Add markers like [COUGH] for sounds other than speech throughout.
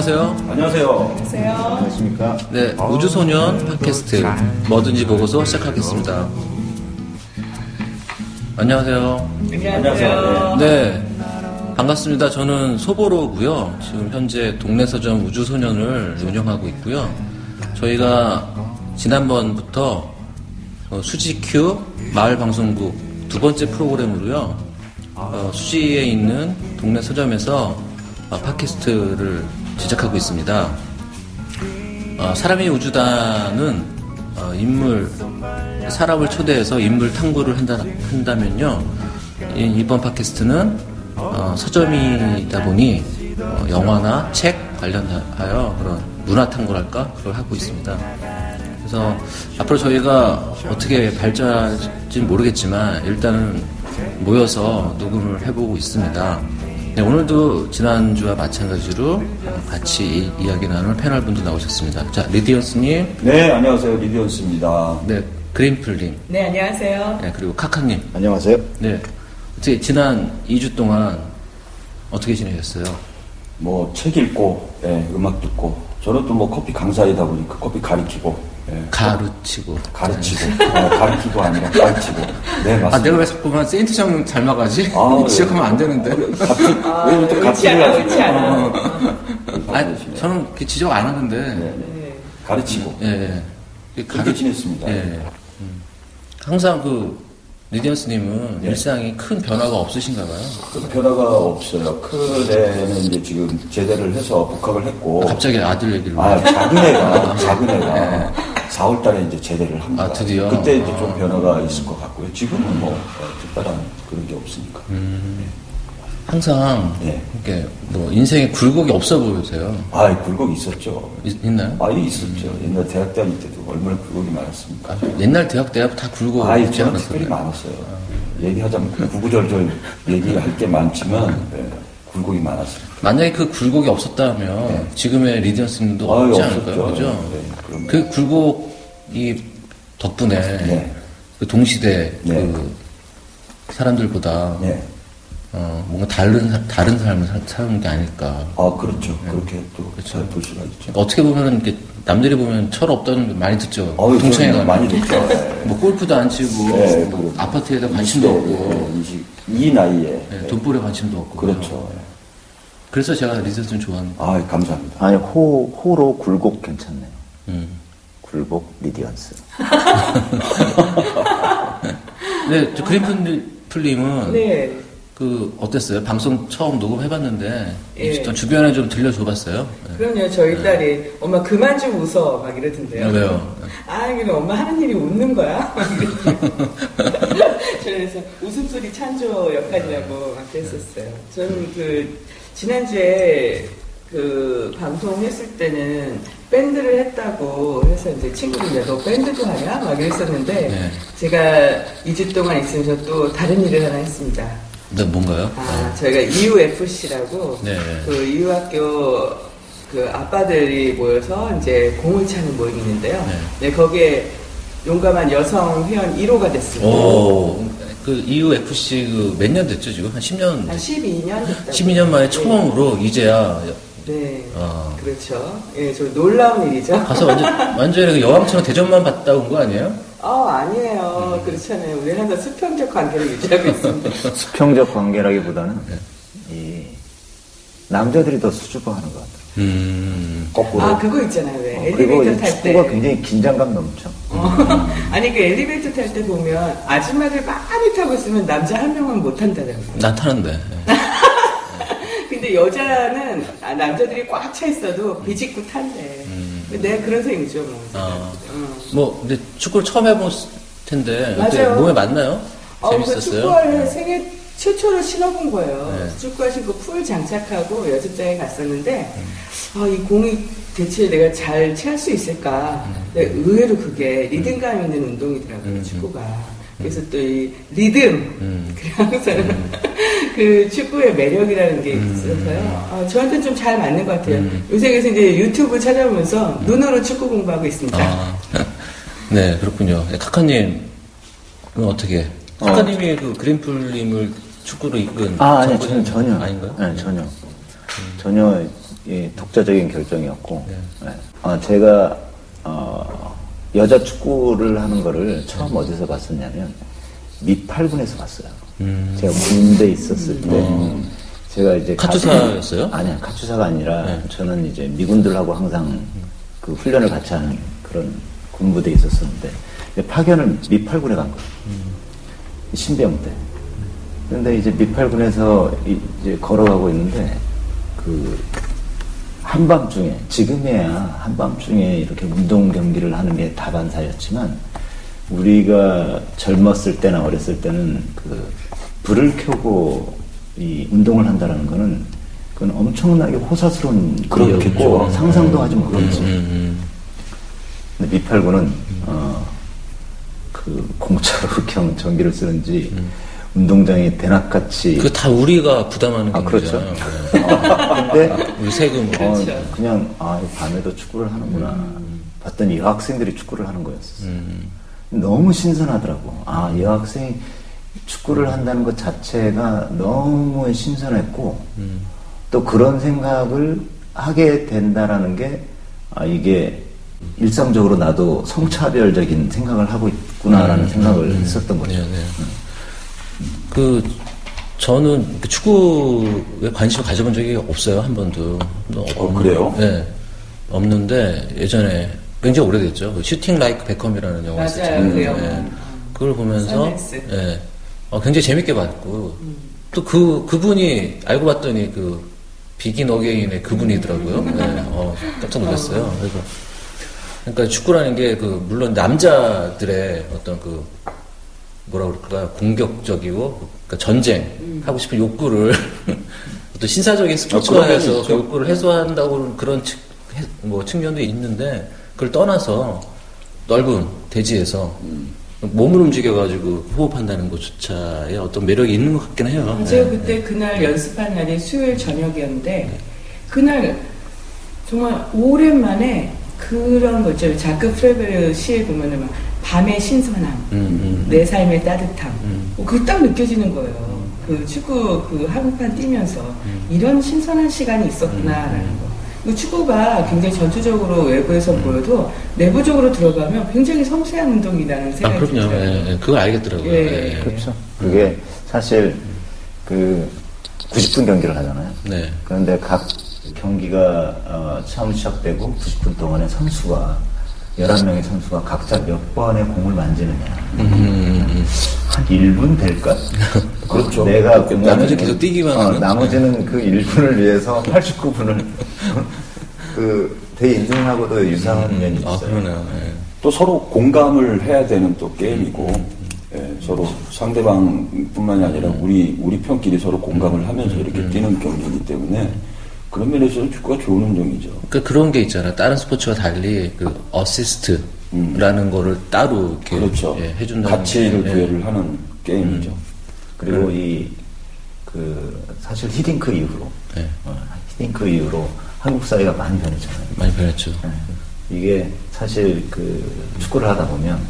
안녕하세요. 안녕하세요. 안녕하십니까. 네, 우주소년 팟캐스트 뭐든지 보고서 시작하겠습니다. 안녕하세요. 안녕하세요. 네, 반갑습니다. 저는 소보로고요. 지금 현재 동네 서점 우주소년을 운영하고 있고요. 저희가 지난번부터 어, 수지큐 마을방송국 두 번째 프로그램으로요. 어, 수지에 있는 동네 서점에서 어, 팟캐스트를 제작하고 있습니다. 어, 사람의 우주단은 어, 인물 사람을 초대해서 인물 탐구를 한다, 한다면요 이, 이번 팟캐스트는 어, 서점이다 보니 어, 영화나 책 관련하여 그런 문화 탐구랄까 그걸 하고 있습니다. 그래서 앞으로 저희가 어떻게 발전할지 모르겠지만 일단은 모여서 녹음을 해보고 있습니다. 네, 오늘도 지난주와 마찬가지로 같이 이, 이 야기 나눌 패널 분들 나오셨습니다. 자, 리디언스님, 네, 안녕하세요. 리디언스입니다. 네, 그린플님, 네, 안녕하세요. 네, 그리고 카카님. 안녕하세요. 네, 어떻게 지난 2주 동안 어떻게 지내셨어요? 뭐, 책 읽고, 예, 음악 듣고, 저는 또 뭐 커피 강사이다 보니까 커피 가리키고, 예, 가르치고. 가르치고, 어, 가르치고 아니라 가르치고. 네, 맞습니다. 아, 내가 왜 자꾸만 세인트장 닮아가지? 아, 시작하면 안 되는데. 갑자기, 왜 이렇게 의치 갑자기 않아, 의치 않아. 아, 저는 그 지적 안 하는데. 네. 가르치고. 예, 예. 그 그렇게 지냈습니다. 예. 음. 항상 그 리디언스님은 일상이 큰 변화가 없으신가 봐요. 그 변화가 없어요. 큰 애는 이제 지금 제대를 해서 복학을 했고. 갑자기 아들 얘기를. 아, 작은 애가, 작은 애가 4월 달에 이제 제대를 합니다. 아, 드디어? 그때 이제 좀 변화가 있을 것 같고요. 지금은 뭐, 예, 특별한 그런 게 없으니까. 항상 예. 이렇게 뭐 인생에 굴곡이 없어 보이세요. 아, 굴곡 있었죠. 있, 나요 아, 있었죠. 옛날 대학 다닐 때도 얼마나 굴곡이 많았습니까? 옛날 대학 대학 다 굴곡 아, 없지 저는 특별히 않았어요. 많았어요. 얘기하자면 그 구구절절 얘기할 게 많지만, 예, 굴곡이 많았어요. 만약에 그 굴곡이 없었다면 지금의 리디언스님도 아유, 없지. 않을까요? 그죠? 네. 그 굴곡이 덕분에 네. 그 동시대 네. 그 사람들보다 네. 어, 뭔가 다른 사- 다른 삶을 사, 사는 게 아닐까. 아, 그렇죠. 그렇게 또, 그렇죠. 잘볼 수가 있죠. 그러니까 어떻게 보면 이렇게 남들이 보면 철 없다는 걸 많이 듣죠. 어우, 동창회 저는 가면 많이 듣죠. 예. 뭐 골프도 안 치고 네, 뭐 그리고 아파트에다 관심도 네, 없고 네, 이십- 이 나이에. 네, 돈벌에 관심도 없고 그렇죠. 예. 그래서 제가 리디언스를 좋아하는 거예요. 아, 감사합니다. 아니, 호, 호로 굴곡 괜찮네요. 음. 굴곡 리디언스. [LAUGHS] 네, 저 그린플님은 네. 그 어땠어요? 방송 처음 녹음해봤는데 예. 주변에 좀 들려줘봤어요. 네. 그럼요, 저희 딸이 엄마 그만 좀 웃어 막 이러던데요. 왜요? 아, 그럼 엄마 하는 일이 웃는 거야? [LAUGHS] 그래서 웃음소리 찬조 역할이라고 막 했었어요. 저는 그 지난주에 그 방송했을 때는 밴드를 했다고 해서 이제 친구들이 너 밴드도 하냐? 막 이랬었는데 네. 제가 2주 동안 있으면서 또 다른 일을 하나 했습니다. 네, 뭔가요? 아, 저희가 EUFC라고 네. 그 이유학교 그 아빠들이 모여서 이제 공을 차는 모임이 있는데요. 네. 네, 거기에 용감한 여성 회원 1호가 됐습니다. 오, 그 EU FC 그 몇 년 됐죠 지금 한 10년, 한 12년 됐다. 12년 만에 처음으로 이제야 네. 어. 그렇죠. 예, 저 놀라운 일이죠. 가서 완전 [LAUGHS] 완전히 그 여왕처럼 대접만 받다 온 거 아니에요? 어, 아니에요. 그렇잖아요. 우리 항상 수평적 관계를 유지하고 있습니다. [LAUGHS] 수평적 관계라기보다는 이 남자들이 더 수줍어 하는 것 같아요. 음, 거꾸로. 아, 그거 있잖아요. 왜? 어, 엘리베이터 이탈 때. 축구가 굉장히 긴장감 넘쳐. 어, [LAUGHS] 아니, 그 엘리베이터 탈 때 보면 아줌마들 많이 타고 있으면 남자 한 명은 못 탄다더라고요. 난 타는데. [LAUGHS] 근데 여자는 아, 남자들이 꽉 차 있어도 비집고 탄대. 근데 내가 그런 셈이죠, 뭐. 음. 아. 응. 뭐 근데 축구를 처음 해본 텐데 그때 맞아요. 몸에 맞나요? 어, 그 재밌었어요? 축구화를 생애 최초로 신어본 거예요. 네. 축구화 신고 풀 장착하고 연습장에 갔었는데, 음. 아, 이 공이 대체 내가 잘 채할 수 있을까? 근데 의외로 그게 리듬감 있는 운동이더라고요, 음, 축구가. 그래서 또 이 리듬, 음. [LAUGHS] 그래 항상 그 축구의 매력이라는 게 있어서요. 아, 저한테 좀 잘 맞는 것 같아요. 음. 요새 그래서 이제 유튜브 찾아보면서 눈으로 축구 공부하고 있습니다. 아, [LAUGHS] 네 그렇군요. 네, 카카님은 어떻게? 카카님이 그 그린풀님을 축구로 이끈 아, 전부는 저는 전혀. 아닌가요? 네, 전혀. 전혀 예, 독자적인 결정이었고, 예. 어, 제가 어, 여자 축구를 하는 거를 처음 어디서 봤었냐면 밑팔군에서 봤어요. 제가 군대 있었을 때 제가 이제 가- 카투사였어요? 아니야 카투사가 아니라 저는 이제 미군들하고 항상 그 훈련을 같이 하는 그런 군부대에 있었었는데 파견을 밑팔군에 간 거예요. 신병 때. 근데 이제 밑팔군에서 이- 이제 걸어가고 있는데 그 한밤중에 지금이야 한밤중에 이렇게 운동 경기를 하는 게 다반사였지만 우리가 젊었을 때나 어렸을 때는 그 불을 켜고 이 운동을 한다는 거는 그건 엄청나게 호사스러운 그렇겠죠. 일이었고 상상도 하지 못했지. 음, 근데 미팔구는 어, 그 공짜로 [LAUGHS] 그냥 전기를 쓰는지 운동장에 대낮같이 그 다 우리가 부담하는 아 그렇죠. 경기잖아요. 네. 어, 근데 [LAUGHS] 우리 세금으로. 어. 그냥 아 밤에도 축구를 하는구나. 봤더니 여학생들이 축구를 하는 거였었어. 요 너무 신선하더라고. 아 여학생이 축구를 한다는 것 자체가 너무 신선했고 또 그런 생각을 하게 된다라는 게 아, 이게 일상적으로 나도 성차별적인 생각을 하고 있구나라는 생각을 했었던 거죠. 네, 네. 그 저는 그 축구에 관심을 가져본 적이 없어요 한 번도. 어, 그래요? 네, 없는데 예전에 굉장히 오래됐죠. 그 슈팅 라이크 베컴이라는 영화 있었죠. 그 영화. 네. 그걸 보면서. 예, 어, 굉장히 재밌게 봤고 또그 그분이 알고 봤더니 그 비긴 어게인의 그분이더라고요. 네, 어, 깜짝 놀랐어요. 그래서 그러니까 축구라는 게 그 물론 남자들의 어떤 그 뭐라 그럴까 공격적이고 그러니까 전쟁 하고 싶은 욕구를 [LAUGHS] 어떤 신사적인 스포츠화에서 그런 그 욕구를 해소한다고 그런 측, 해- 뭐 측면도 있는데 그걸 떠나서 넓은 대지에서 몸을 움직여가지고 호흡한다는 것조차의 어떤 매력이 있는 것 같긴 해요. 제가 네. 그때 그날 연습한 날이 수요일 저녁이었는데 그날 정말 오랜만에 그런 거 있잖아요. 자크 프레베르 시에 보면은 막 밤의 신선함, 음, 내 삶의 따뜻함, 음. 그게 딱 느껴지는 거예요. 그 축구 그 한국판 뛰면서 음. 이런 신선한 시간이 있었구나라는 거. 그 축구가 굉장히 전투적으로 외부에서 보여도 내부적으로 들어가면 굉장히 섬세한 운동이라는 아, 생각이 그럼요. 들어요. 예, 예. 그걸 알겠더라고요. 예. 예. 그렇죠. 그게 사실 그 90분 경기를 하잖아요. 네. 그런데 각 경기가 어, 처음 시작되고 90분 동안에 선수가 11명의 선수가 각자 몇 번의 공을 만지느냐. 음, 한 1분 될까? [LAUGHS] 그렇죠. 내가 공을 나머지 계속 뛰기만 어, 하는? 나머지는 그 1분을 위해서 [LAUGHS] 89분을 [LAUGHS] 그 되게 인생하고도 유사한 면이 있어요. 아, 그러네요. 예. 또 서로 공감을 해야 되는 또 게임이고 예, 서로 상대방뿐만이 아니라 우리 우리 편끼리 서로 공감을 하면서 이렇게 뛰는 경기이기 때문에 그런 면에서는 축구가 좋은 운동이죠. 그 그런 게 있잖아. 다른 스포츠와 달리 그 어시스트라는 거를 따로 이렇게 그렇죠. 예, 해준다는 가치를 게, 예. 부여를 하는 게임이죠. 그리고 이그 사실 히딩크 이후로 네. 어, 히딩크 이후로 한국 사회가 많이 변했잖아요. 많이 변했죠. 네. 이게 사실 그 축구를 하다 보면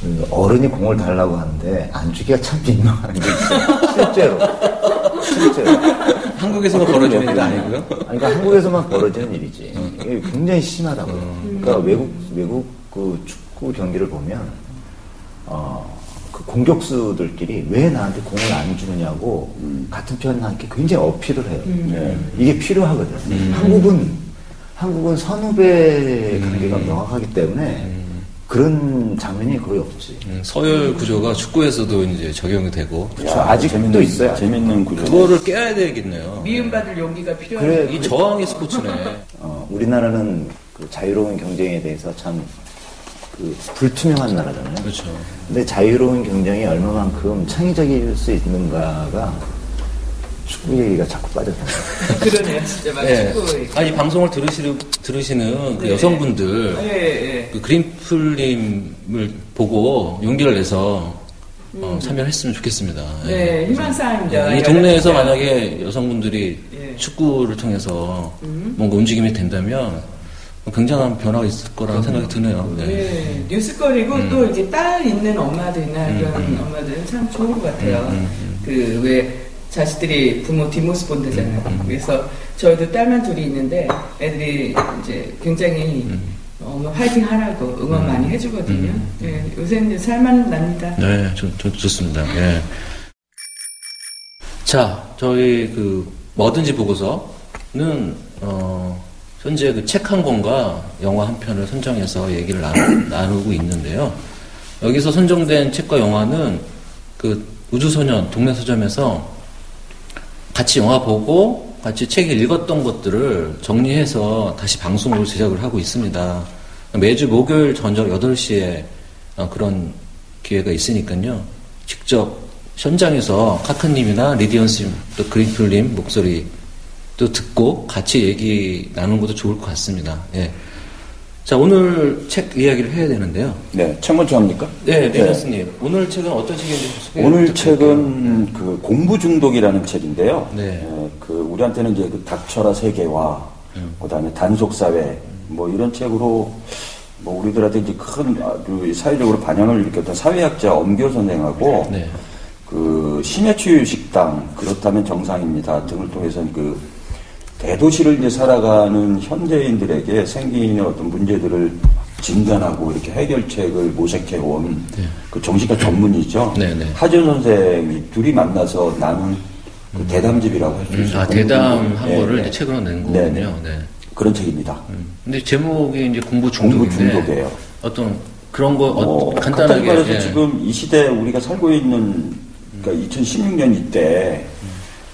그 어른이 공을 달라고 하는데 안 주기가 참 민망한 게 있어요. 실제로. 실제로. 한국에서만 벌어지는 일이 아니고요. 아니, 그러니까 한국에서만 벌어지는 일이지. 이게 굉장히 심하다고요. 그러니까 외국, 외국 그 축구 경기를 보면, 어, 그 공격수들끼리 왜 나한테 공을 안 주느냐고 같은 편한테 굉장히 어필을 해요. 네. 이게 필요하거든. 한국은, 한국은 선후배 관계가 명확하기 때문에 그런 장면이 거의 없지. 음, 서열 구조가 축구에서도 이제 적용이 되고 저 아직도 재밌는, 있어요. 재밌는 구조. 그거를 깨야 되겠네요. 미움받을 용기가 필요한 그래, 이 저항의 스포츠네. 어, 우리나라는 그 자유로운 경쟁에 대해서 참 그 불투명한 나라잖아요. 그렇죠. 근데 자유로운 경쟁이 얼마만큼 창의적일 수 있는가가 축구 얘기가 자꾸 빠져나가요. [LAUGHS] 그러네요, 진짜 막 예. 축구. 얘기. 아니 방송을 들으시는 들으시는 그 네. 여성분들 예, 예. 그 그린풀님을 보고 용기를 내서 어, 참여했으면 좋겠습니다. 음. 네, 희망사항입니다. 이 동네에서. 만약에 여성분들이 예. 축구를 통해서 뭔가 움직임이 된다면 굉장한 변화가 있을 거라는 생각이 드네요. 네. 네, 뉴스거리고 또 이제 딸 있는 엄마들이나 이런 엄마들은 참 좋은 것 같아요. 그왜 자식들이 부모 뒷모습 본다잖아요. 음, 음. 그래서 저희도 딸만 둘이 있는데 애들이 이제 굉장히 음. 어, 화이팅 하라고 응원 많이 해주거든요. 네, 요새는 이제 살만 납니다. 네, 좋, 좋, 좋습니다. 예. 자, 저희 그 뭐든지 보고서는 어, 현재 그 책 한 권과 영화 한 편을 선정해서 얘기를 나누, [COUGHS] 나누고 있는데요. 여기서 선정된 책과 영화는 그 우주소년 동네 서점에서 같이 영화 보고 같이 책을 읽었던 것들을 정리해서 다시 방송으로 제작을 하고 있습니다. 매주 목요일 저녁 8시에 어, 그런 기회가 있으니까요. 직접 현장에서 카크님이나 리디언스님 또 그린필님 목소리 또 듣고 같이 얘기 나누는 것도 좋을 것 같습니다. 예. 자, 오늘 책 이야기를 해야 되는데요. 네, 책 먼저 합니까? 네, 리디언스님. 오늘 책은 어떤 책인지 오늘. 책은 그 공부 중독이라는 책인데요. 네. 어, 그 우리한테는 이제 그 닥쳐라 세계화, 음. 그다음에 단속 사회 뭐 이런 책으로 뭐 우리들한테 이제 큰 아주 사회적으로 반향을 일으켰던 사회학자 엄교 선생하고 네. 그 신해추유 식당 그렇다면 정상입니다 등을 통해서 그 대도시를 이제 살아가는 현대인들에게 생기는 어떤 문제들을 진단하고 이렇게 해결책을 모색해 온그 정신과 전문이죠. 네, 네. 하준 선생이 둘이 만나서 나눈 그 대담집이라고 할수 음, 있어요. 아, 대담한 네, 거를 네. 이제 책으로 낸 네, 거군요. 네. 그런 책입니다. 음. 근데 제목이 이제 공부 중독인데 중독이에요. 어떤 그런 거 어, 어, 간단하게 말해서 예. 지금 이 시대에 우리가 살고 있는 그러니까 2016년 이때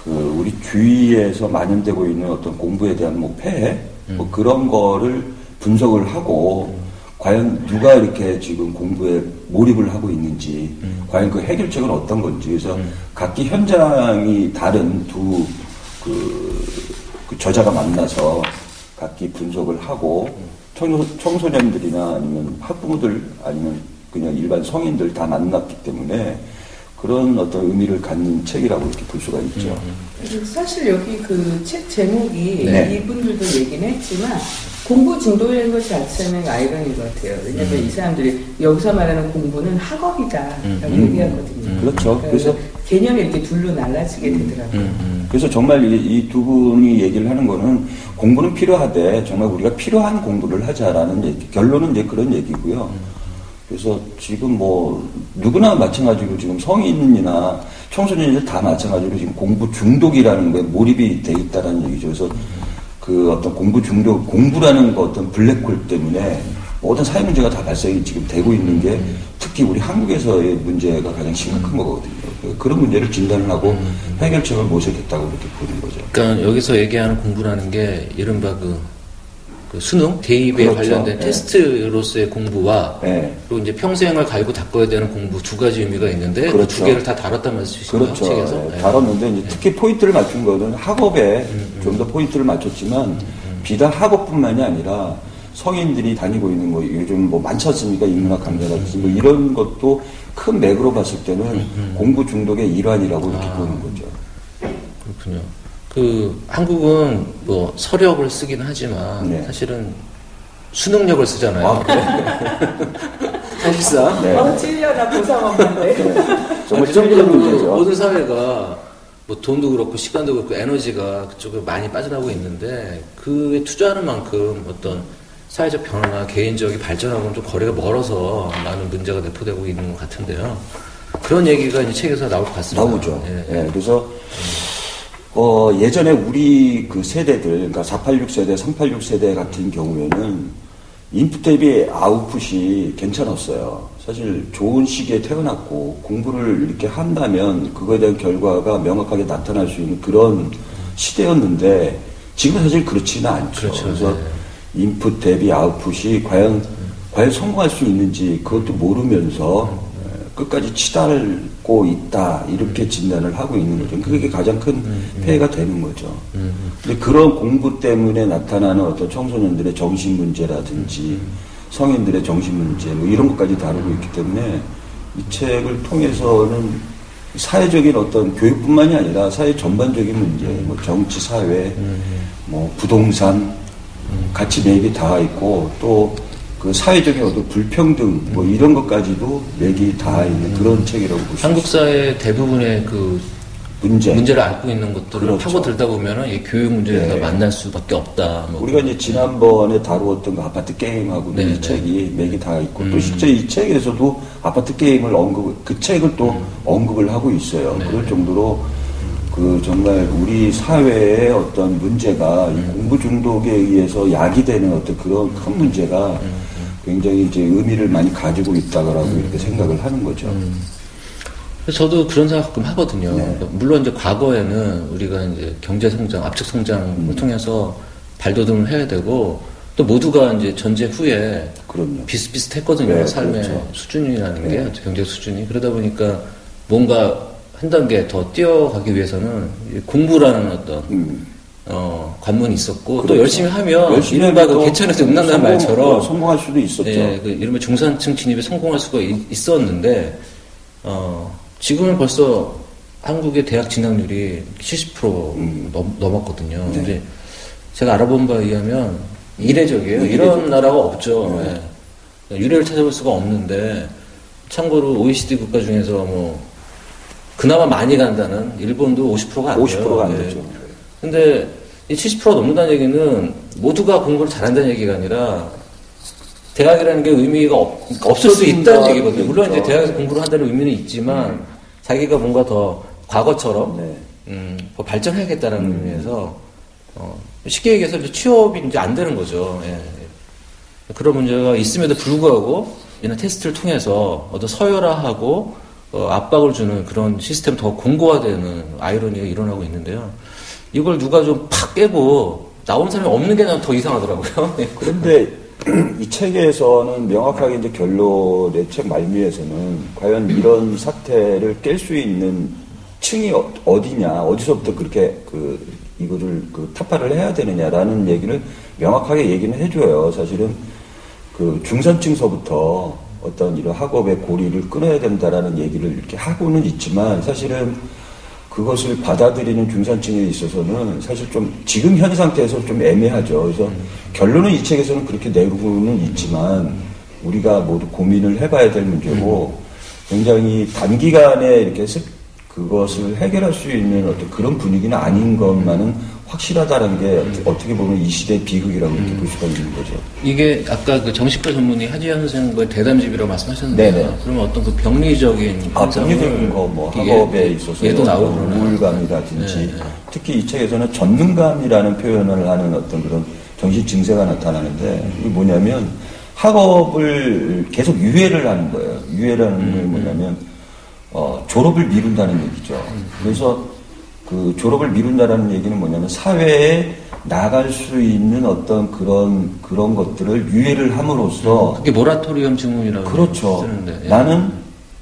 그 우리 주위에서 만연되고 있는 어떤 공부에 대한 뭐 폐해 뭐 그런 거를 분석을 하고 과연 누가 이렇게 지금 공부에 몰입을 하고 있는지 과연 그 해결책은 어떤 건지. 그래서 각기 현장이 다른 두그 그 저자가 만나서 각기 분석을 하고 청소, 청소년들이나 아니면 학부모들 아니면 그냥 일반 성인들 다 만났기 때문에 그런 어떤 의미를 갖는 책이라고 이렇게 볼 수가 있죠. 그리고 사실 여기 그 책 제목이 네. 이분들도 얘기는 했지만 공부 중독이라는 것 자체는 아이러니인 것 같아요. 왜냐면 이 사람들이 여기서 말하는 공부는 학업이다라고 음. 얘기하거든요. 그렇죠. 그래서 그래서 개념이 이렇게 둘로 날라지게 되더라고요. 음, 음. 그래서 정말 이두 분이 얘기를 하는 거는 공부는 필요하되 정말 우리가 필요한 공부를 하자라는 얘기, 결론은 이제 그런 얘기고요. 그래서 지금 뭐 누구나 마찬가지로 지금 성인이나 청소년들 다 마찬가지로 지금 공부 중독이라는 거에 몰입이 돼 있다라는 얘기죠. 그래서 그 어떤 공부 중독, 공부라는 거 어떤 블랙홀 때문에 모든 사회 문제가 다 발생이 지금 되고 있는 게 특히 우리 한국에서의 문제가 가장 심각한 거거든요. 그런 문제를 진단을 하고 해결책을 모색했다고 이렇게 보는 거죠. 그러니까 여기서 얘기하는 공부라는 게 이른바 그, 그 수능 대입에 그렇죠. 관련된 네. 테스트로서의 공부와 네. 그리고 이제 평생을 갈고 닦아야 되는 공부 두 가지 의미가 있는데 그 그렇죠. 두 개를 다 다뤘단 말씀이신가요? 그렇죠. 책에서? 예, 네. 다뤘는데 이제 특히 포인트를 맞춘 거는 학업에 좀더 포인트를 맞췄지만 비단 학업뿐만이 아니라 성인들이 다니고 있는 뭐 요즘 뭐 많지 않습니까 인문학 강좌라든지 뭐 이런 것도 큰 맥으로 봤을 때는 공부 중독의 일환이라고 이렇게 보는 거죠. 그렇군요. 그 한국은 뭐 서력을 쓰긴 하지만 네. 사실은 수능력을 쓰잖아요. 아, 그래? [LAUGHS] 사실상 네. 어, 찔려나 보상 없는데. 정말 찔리는 문제죠. 모든 사회가 뭐 돈도 그렇고 시간도 그렇고 에너지가 그쪽에 많이 빠져나오고 있는데 그에 투자하는 만큼 어떤 사회적 변화나 개인적인 발전하고는 좀 거리가 멀어서 많은 문제가 내포되고 있는 것 같은데요. 그런 얘기가 이제 책에서 나올 것 같습니다. 나오죠. 예. 예, 그래서 어, 예전에 우리 그 세대들, 그러니까 486 세대, 386 세대 같은 경우에는 인풋 대비 아웃풋이 괜찮았어요. 사실 좋은 시기에 태어났고 공부를 이렇게 한다면 그거에 대한 결과가 명확하게 나타날 수 있는 그런 시대였는데 지금은 사실 그렇지는 않죠. 그렇죠. 그래서 네. 인풋 대비 아웃풋이 과연 과연 성공할 수 있는지 그것도 모르면서 에, 끝까지 치달고 있다 이렇게 진단을 하고 있는 거죠. 그게 가장 큰 폐해가 되는 거죠. 근데 그런 공부 때문에 나타나는 어떤 청소년들의 정신 문제라든지 성인들의 정신 문제 뭐 이런 것까지 다루고 있기 때문에 이 책을 통해서는 사회적인 어떤 교육뿐만이 아니라 사회 전반적인 문제, 뭐 정치, 사회, 뭐 부동산, 같이 맥이 닿아 있고 또 그 사회적인 어떤 불평등 뭐 이런 것까지도 맥이 닿아 있는 그런 책이라고 보시면 한국 사회 대부분의 그 문제. 문제를 앓고 있는 것들을 그렇죠. 파고들다 보면은 이 교육 문제에서 네. 만날 수밖에 없다. 뭐 우리가 이제 지난번에 다루었던 그 아파트 게임하고 네, 이 네. 책이 맥이 다 있고 또 음. 실제 이 책에서도 아파트 게임을 언급 그 책을 또 음. 언급을 하고 있어요. 네, 그럴 정도로 그 정말 우리 사회의 어떤 문제가 음. 이 공부 중독에 의해서 야기되는 어떤 그런 큰 문제가 음, 굉장히 이제 의미를 많이 가지고 있다라고 이렇게 생각을 하는 거죠. 그래서 저도 그런 생각 가끔 하거든요. 네. 그러니까 물론 이제 과거에는 우리가 이제 경제 성장, 압축 성장을 음. 통해서 발돋움을 해야 되고 또 모두가 이제 전제 후에 그럼요. 비슷비슷했거든요. 네, 삶의 그렇죠. 수준이라는 게 네. 경제 수준이 그러다 보니까 뭔가 한 단계 더 뛰어가기 위해서는 이 공부라는 어떤 음. 어, 관문이 있었고 또 그렇죠. 열심히 하면 열심히 이른바 그또 개천에서 성공- 말처럼 성공할 수도 있었죠. 예, 그 이른바 중산층 진입에 성공할 수가 있, 있었는데 어, 지금은 벌써 한국의 대학 진학률이 70% 음. 넘, 넘었거든요. 네. 근데 제가 알아본 바에 의하면 이례적이에요. 음, 이런 이례적. 나라가 없죠. 네. 예. 유례를 찾아볼 수가 없는데 참고로 OECD 국가 중에서 뭐 그나마 많이 간다는 일본도 50%가 안 돼요. 50%가 안 예. 되죠. 근데 이 70%가 넘는다는 얘기는 모두가 공부를 잘한다는 얘기가 아니라 대학이라는 게 의미가 없, 없을 수 없습니다. 있다는 얘기거든요. 물론 이제 그러니까. 대학에서 공부를 한다는 의미는 있지만 자기가 뭔가 더 과거처럼 네. 음, 더 발전해야겠다는 의미에서 어, 쉽게 얘기해서 이제 취업이 이제 안 되는 거죠. 예. 그런 문제가 있음에도 불구하고 이런 테스트를 통해서 어떤 서열화하고 어, 압박을 주는 그런 시스템 더 공고화되는 아이러니가 일어나고 있는데요. 이걸 누가 좀 팍 깨고 나온 사람이 없는 게 난 더 이상하더라고요. 예. [LAUGHS] 그런데 [CLEARS THROAT] 이 책에서는 명확하게 이제 결론의 책 말미에서는 과연 이런 사태를 깰 수 있는 층이 어- 어디냐, 어디서부터 그렇게 그 이거를 그 타파를 해야 되느냐라는 얘기를 명확하게 얘기는 해줘요. 사실은 그 중산층서부터 어떤 이런 학업의 고리를 끊어야 된다라는 얘기를 이렇게 하고는 있지만 사실은 그것을 받아들이는 중산층에 있어서는 사실 좀 지금 현 상태에서 좀 애매하죠. 그래서 결론은 이 책에서는 그렇게 내고는 있지만 우리가 모두 고민을 해봐야 될 문제고 굉장히 단기간에 이렇게 습- 그것을 해결할 수 있는 어떤 그런 분위기는 아닌 것만은 확실하다는 게 어떻게 보면 이 시대의 비극이라고 이렇게 볼 수가 있는 거죠. 이게 아까 그 정신과 전문의 하지현 선생님과의 대담집이라고 말씀하셨는데 네네. 그러면 어떤 그 병리적인 아, 병리적인 거, 뭐, 학업에 있어서. 얘도 나오고? 우울감이라든지. 네, 네. 특히 이 책에서는 전능감이라는 표현을 하는 어떤 그런 정신 증세가 나타나는데, 이게 뭐냐면, 학업을 계속 유예를 하는 거예요. 유예라는 음, 게 뭐냐면, 어, 졸업을 미룬다는 얘기죠. 음. 그래서 그 졸업을 미룬다라는 얘기는 뭐냐면, 사회에 나갈 수 있는 어떤 그런, 그런 것들을 유예를 함으로써 그게 모라토리엄 증후이라고 그렇죠. 쓰는데 예. 나는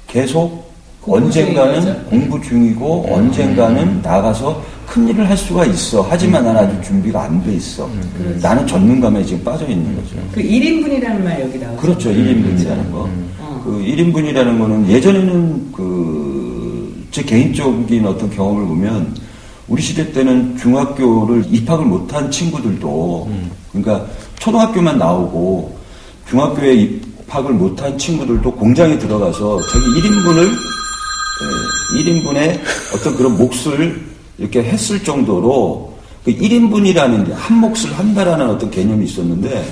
계속 공부 언젠가는 중이죠. 공부 중이고 음. 언젠가는 나가서 큰 일을 할 수가 있어. 하지만 나는 아직 준비가 안 돼 있어. 음. 나는 전문감에 지금 빠져 있는 거죠. 그 1인분이라는 말 여기 나오죠. 그렇죠. 1인분이라는 거. 어. 그 1인분이라는 거는 예전에는 그, 제 개인적인 어떤 경험을 보면 우리 시대 때는 중학교를 입학을 못한 친구들도 그러니까 초등학교만 나오고 중학교에 입학을 못한 친구들도 공장에 들어가서 자기 1인분을 1인분의 어떤 그런 몫을 이렇게 했을 정도로 그 1인분이라는 게한 몫을 한다라는 어떤 개념이 있었는데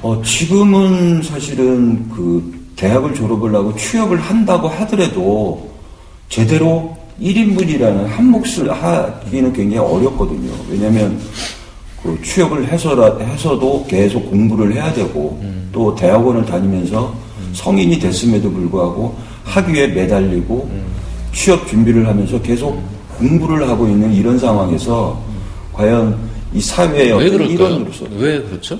어, 지금은 사실은 그 대학을 졸업을 하고 취업을 한다고 하더라도 제대로 1인분이라는 한 몫을 하기는 굉장히 어렵거든요. 왜냐하면 그 취업을 해서라, 해서도 계속 공부를 해야 되고 또 대학원을 다니면서 성인이 됐음에도 불구하고 학위에 매달리고 취업 준비를 하면서 계속 공부를 하고 있는 이런 상황에서 과연 이 사회의 왜 어떤? 일원으로서 왜 그렇죠?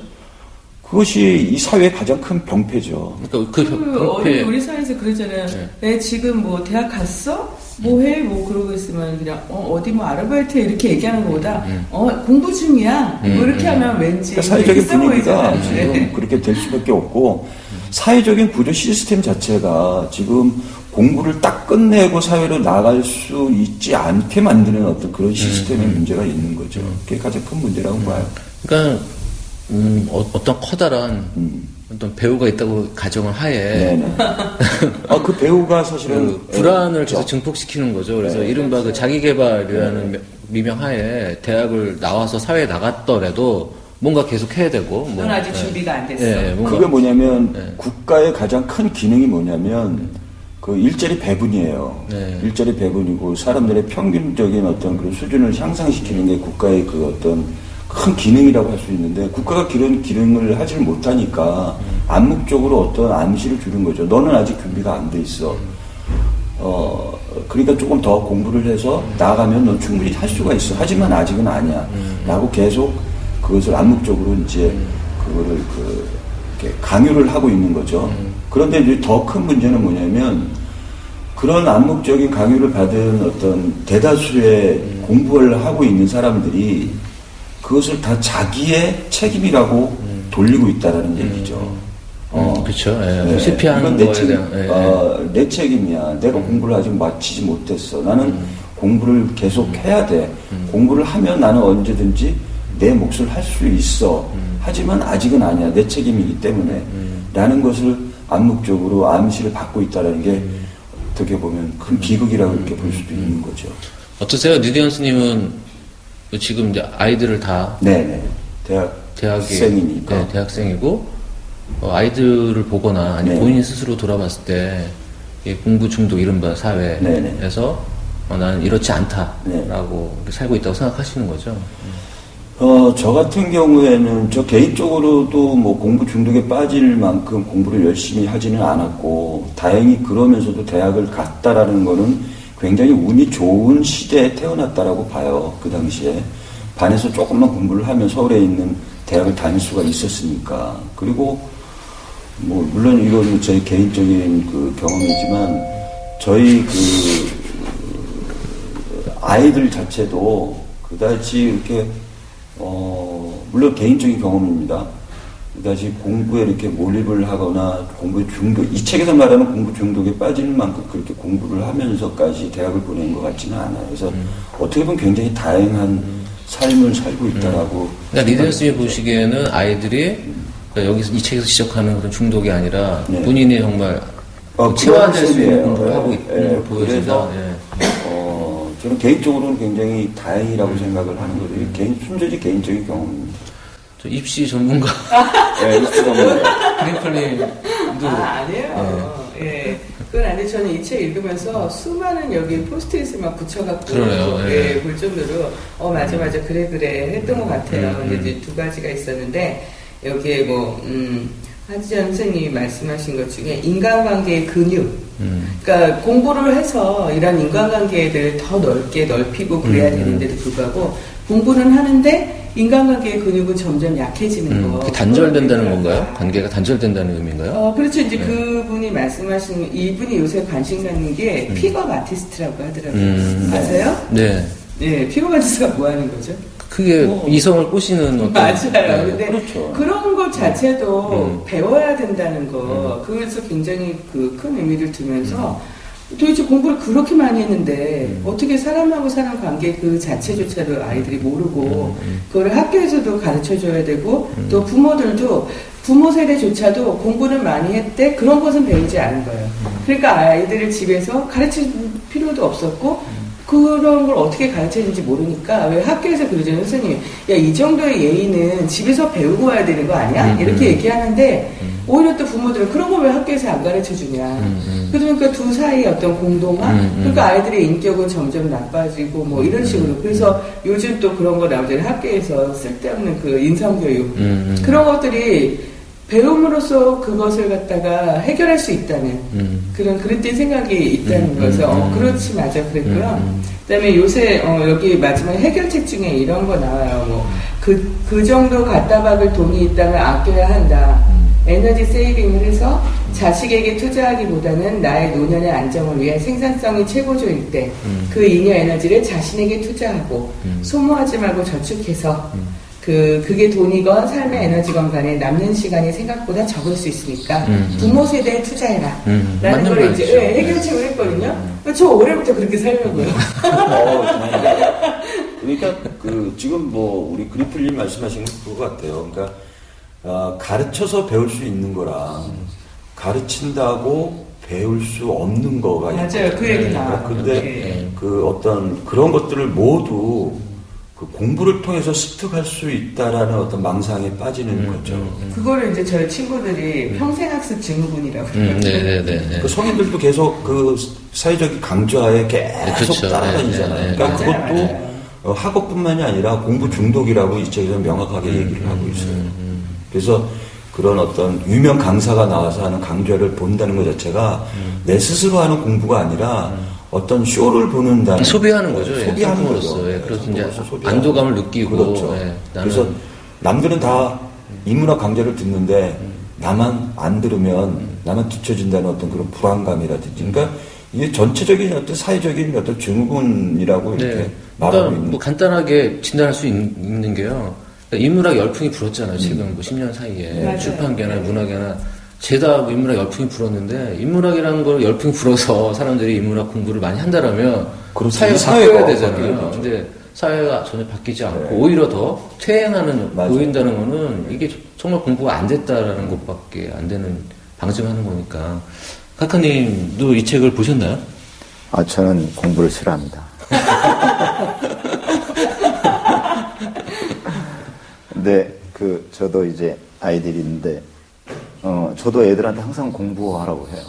그것이 이 사회의 가장 큰 병폐죠. 그러니까 그그 어린 병폐 우리 사회에서 그러잖아요. 내 지금 뭐 대학 갔어? 뭐 해? 뭐 그러고 있으면 그냥 어, 디뭐 아르바이트 해? 이렇게 얘기하는 것보다 어 공부 중이야. 뭐 이렇게 하면 왠지 그러니까 사회적인 분위기가 보이잖아요. 지금 네. 그렇게 될 수밖에 없고 사회적인 구조 시스템 자체가 지금 공부를 딱 끝내고 사회로 나갈 수 있지 않게 만드는 어떤 그런 시스템의 문제가 있는 거죠. 그게 가장 큰 문제라고 봐요. 그러니까 음, 어, 떤 커다란 음. 어떤 배우가 있다고 가정을 하에 네네. [LAUGHS] 아, 그 배우가 사실은 그 불안을 예, 계속 증폭시키는 거죠. 그래서 네. 이른바 그 자기개발이라는 미명하에 대학을 나와서 사회에 나갔더라도 뭔가 계속 해야 되고. 뭐, 넌 아직 예. 준비가 안 됐어. 예, 예, 뭔가 그게 뭐냐면 네. 국가의 가장 큰 기능이 뭐냐면 그 일자리 배분이에요. 네. 일자리 배분이고 사람들의 평균적인 어떤 그런 수준을 향상시키는 게 국가의 그 어떤 큰 기능이라고 할 수 있는데 국가가 그런 기능을 하질 못하니까 암묵적으로 어떤 암시를 주는 거죠. 너는 아직 준비가 안 돼 있어. 어, 그러니까 조금 더 공부를 해서 나아가면 넌 충분히 할 수가 있어. 하지만 아직은 아니야. 라고 계속 그것을 암묵적으로 이제 그거를 그, 강요를 하고 있는 거죠. 그런데 이제 더 큰 문제는 뭐냐면 그런 암묵적인 강요를 받은 어떤 대다수의 공부를 하고 있는 사람들이 그것을 다 자기의 책임이라고 돌리고 있다라는 얘기죠. 어, 음, 그쵸. 예. 네. 실패하는 내 거에 책임, 대한. 예, 예. 어, 내 책임이야. 내가 공부를 아직 마치지 못했어. 나는 공부를 계속 해야 돼. 공부를 하면 나는 언제든지 내 몫을 할 수 있어. 하지만 아직은 아니야. 내 책임이기 때문에. 라는 것을 암묵적으로 암시를 받고 있다는 게 어떻게 보면 큰 비극이라고 이렇게 볼 수도 있는 거죠. 어떠세요? 니디언스님은 지금 이제 아이들을 다 네네. 대학 대학이 생이니까. 네, 대학생이고 어, 아이들을 보거나 아니 네. 본인 스스로 돌아봤을 때 이 공부 중독 이른바 네, 네. 사회에서 어, 나는 이렇지 네. 않다라고 살고 있다고 생각하시는 거죠. 어, 저 같은 경우에는 저 개인적으로도 뭐 공부 중독에 빠질 만큼 공부를 열심히 하지는 않았고, 다행히 그러면서도 대학을 갔다라는 거는 굉장히 운이 좋은 시대에 태어났다라고 봐요. 그 당시에. 반에서 조금만 공부를 하면 서울에 있는 대학을 다닐 수가 있었으니까. 그리고 뭐, 물론 이건 제 개인적인 그 경험이지만, 저희 그 아이들 자체도 그다지 이렇게 어 물론 개인적인 경험입니다. 그다지 공부에 이렇게 몰입을 하거나 공부 중독 이 책에서 말하는 공부 중독에 빠지는 만큼 그렇게 공부를 하면서까지 대학을 보낸 것 같지는 않아요. 그래서 어떻게 보면 굉장히 다양한 삶을 살고 있다라고. 그러니까 리더스님이 보시기에는 아이들이 그러니까 여기서 이 책에서 지적하는 그런 중독이 아니라 네. 본인이 정말 어, 체화될 수 있는 공부를 하고 셈이에요. 있는 예, 걸 예. 어, 저는 개인적으로는 굉장히 다행이라고 생각을 하는 거죠. 개인 순전히 개인적인 경험입니다. 저 입시 전문가 [LAUGHS] 예, 입시가 그린플님도 아, 아니에요. 예. 그건 아닌데 저는 이 책 읽으면서 수많은 여기 포스트잇을 막 붙여갖고 그러네요. 예. 예, 볼 정도로 어 맞아 맞아 그래 그래 했던 것 같아요. 음, 근데 음. 이제 두 가지가 있었는데 여기에 뭐 음, 하지연 선생님이 말씀하신 것 중에 인간관계의 근육 음. 그러니까 공부를 해서 이런 인간관계를 더 넓게 넓히고 그래야 음, 되는데도 불구하고 공부는 하는데 인간관계의 근육은 점점 약해지는 음, 거. 그게 단절된다는 건가요? 관계가 단절된다는 의미인가요? 어, 그렇죠. 이제 네. 그분이 말씀하신, 이분이 요새 관심 갖는 게 pickup artist라고 하더라고요. 음. 아세요? 네. 네, pickup artist가 뭐 하는 거죠? 크게 어. 이성을 꼬시는 어떤 맞아요. 네. 근데 그렇죠. 그런 것 자체도 음. 배워야 된다는 거, 그래서 굉장히 그 큰 의미를 두면서 도대체 공부를 그렇게 많이 했는데 음. 어떻게 사람하고 사람 관계 그 자체조차도 아이들이 모르고 음, 그걸 학교에서도 가르쳐 줘야 되고 또 부모들도 부모 세대조차도 공부를 많이 했대 그런 것은 배우지 않은 거예요. 그러니까 아이들을 집에서 가르칠 필요도 없었고 그런 걸 어떻게 가르치는지 모르니까 왜 학교에서 그러잖아요 선생님 야 이 정도의 예의는 집에서 배우고 와야 되는 거 아니야? 음, 이렇게 음. 얘기하는데 오히려 또 부모들은 그런 걸 왜 학교에서 안 가르쳐 주냐. 그러니까 두 사이의 어떤 공동화 음, 음. 그러니까 아이들의 인격은 점점 나빠지고 뭐 이런 식으로 그래서 요즘 또 그런 거 나오잖아요 학교에서 쓸데없는 그 인성교육. 그런 것들이 배움으로써 그것을 갖다가 해결할 수 있다는 음. 그런 그릇된 생각이 있다는 음, 음, 어, 음. 그렇지 맞아 그랬고요. 그다음에 요새 어, 여기 마지막 해결책 중에 이런 거 나와요. 뭐 그그 그 정도 갖다 박을 돈이 있다면 아껴야 한다. 음. 에너지 세이빙을 해서 자식에게 투자하기보다는 나의 노년의 안정을 위해 생산성이 최고조일 때그 음. 잉여 에너지를 자신에게 투자하고 음. 소모하지 말고 저축해서 음. 그 그게 돈이건 삶의 에너지건 간에 남는 시간이 생각보다 적을 수 있으니까 음. 부모 세대에 투자해라. 음. 라는 걸 이제 말이죠. 예, 해결책을 했거든요. 저 올해부터 그렇게 살려고요. [LAUGHS] 어. 그러니까 그 지금 뭐 우리 그리플님 말씀하신 것 같아요. 그러니까 어, 가르쳐서 배울 수 있는 거랑 가르친다고 배울 수 없는 거가 맞아요. 있거든요. 그 얘기 나와요. 근데 네. 그 어떤 그런 것들을 모두 그 공부를 통해서 습득할 수 있다라는 어떤 망상에 빠지는 음, 거죠. 그거를 이제 저희 친구들이 평생학습 증후군이라고 음. 네네네. 그 성인들도 계속 그 사회적 강조하에 계속 그렇죠. 따라다니잖아요. 네, 네, 그러니까 맞아요, 그것도 맞아요. 어, 학업뿐만이 아니라 공부 중독이라고 이 책에서 명확하게 음, 얘기를 하고 있어요. 그래서 그런 어떤 유명 강사가 나와서 하는 강좌를 본다는 것 자체가 음. 내 스스로 하는 공부가 아니라 어떤 쇼를 보는다는 소비하는 거죠. 예, 소비하는 상품으로서. 거죠. 예, 그래서 이제 안도감을. 느끼고, 그렇죠. 예, 그래서 남들은 다 인문학 강좌를 듣는데 나만 안 들으면 나만 뒤처진다는 어떤 그런 불안감이라든지 그러니까 이게 전체적인 어떤 사회적인 어떤 증후군이라고 이렇게 네. 말하고 그러니까 있는 뭐 간단하게 진단할 수 있, 는 게요. 그러니까 인문학 열풍이 불었잖아요. 지금 뭐 10년 사이에 맞아요. 출판계나 문학계나 죄다 뭐 인문학 열풍이 불었는데 인문학이라는 걸 열풍이 불어서 [LAUGHS] 사람들이 인문학 공부를 많이 한다라면 그렇죠. 사회가 바뀌어야 되잖아요. 근데 사회가 전혀 바뀌지 않고 네. 오히려 더 퇴행하는 맞아요. 보인다는 거는 이게 정말 공부가 안 됐다라는 것밖에 안 되는 방증하는 거니까 카카님도 이 책을 보셨나요? 아, 저는 공부를 싫어합니다. [LAUGHS] 근데 그 저도 이제 아이들이 있는데 어 저도 애들한테 항상 공부하라고 해요.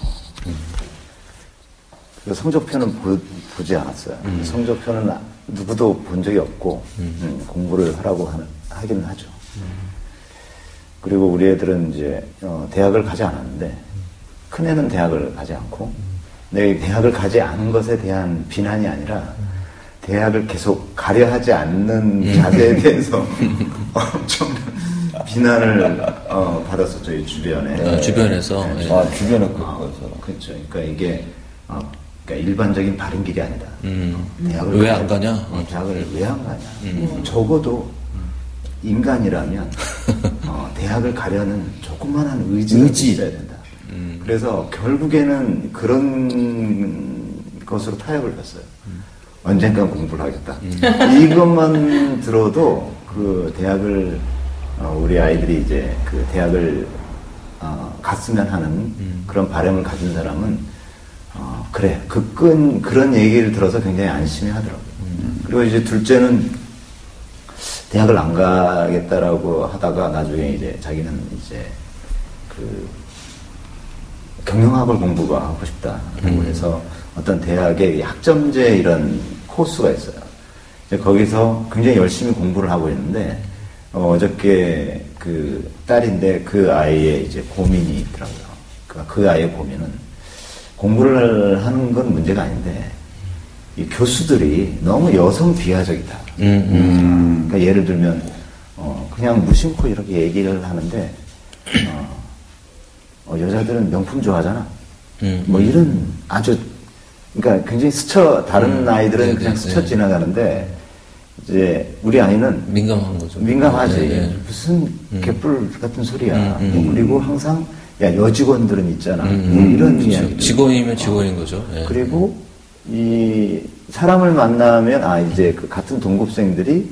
그 성적표는 보, 지 않았어요. 성적표는 아- 누구도 본 적이 없고 음, 공부를 하라고 하는, 하긴 하죠. 그리고 우리 애들은 이제 어, 대학을 가지 않았는데 큰 애는 대학을 가지 않고 내 대학을 가지 않은 것에 대한 비난이 아니라 대학을 계속 가려 하지 않는 자세에 [LAUGHS] 대해서 엄청 비난을 어, 받았었죠 이 주변에 어, 주변에서 예. 아 주변에 그 아, 거에서 그렇죠. 그러니까 이게 어, 그러니까 일반적인 바른 길이 아니다. 음. 대학을 왜 안 가냐? 어, 대학을 왜 안 가냐? 적어도 인간이라면 어, 대학을 가려는 조그만한 의지가 의지. 있어야 된다. 그래서 결국에는 그런 것으로 타협을 했어요. 언젠간 공부를 하겠다. 이것만 들어도 그 대학을 어, 우리 아이들이 이제 그 대학을 어, 갔으면 하는 그런 바람을 가진 사람은 어, 그래 그끈 그런 얘기를 들어서 굉장히 안심해 하더라고요. 그리고 이제 둘째는 대학을 안 가겠다라고 하다가 나중에 이제 자기는 이제 그 경영학을 공부가 하고 싶다라고 해서 어떤 대학의 학점제 이런 코스가 있어요. 이제 거기서 굉장히 열심히 공부를 하고 있는데 어, 어저께 그 딸인데 그 아이의 이제 고민이 있더라고요. 그, 그 아이의 고민은 공부를 하는 건 문제가 아닌데 이 교수들이 너무 여성 비하적이다. 음, 그러니까 예를 들면 어, 그냥 무심코 이렇게 얘기를 하는데 어, 어, 여자들은 명품 좋아하잖아. 음, 뭐 이런 아주 그러니까 굉장히 스쳐 다른 아이들은 네, 그냥 네, 스쳐 네. 지나가는데 이제 우리 아이는 민감한 거죠. 민감하지 네, 네. 무슨 개뿔 같은 소리야. 음, 음, 뭐 음. 그리고 항상 야 여직원들은 있잖아. 음, 뭐 음, 이런 그렇죠. 이야기. 직원이면 직원인 거죠. 예. 그리고 이 사람을 만나면 아 이제 그 같은 동급생들이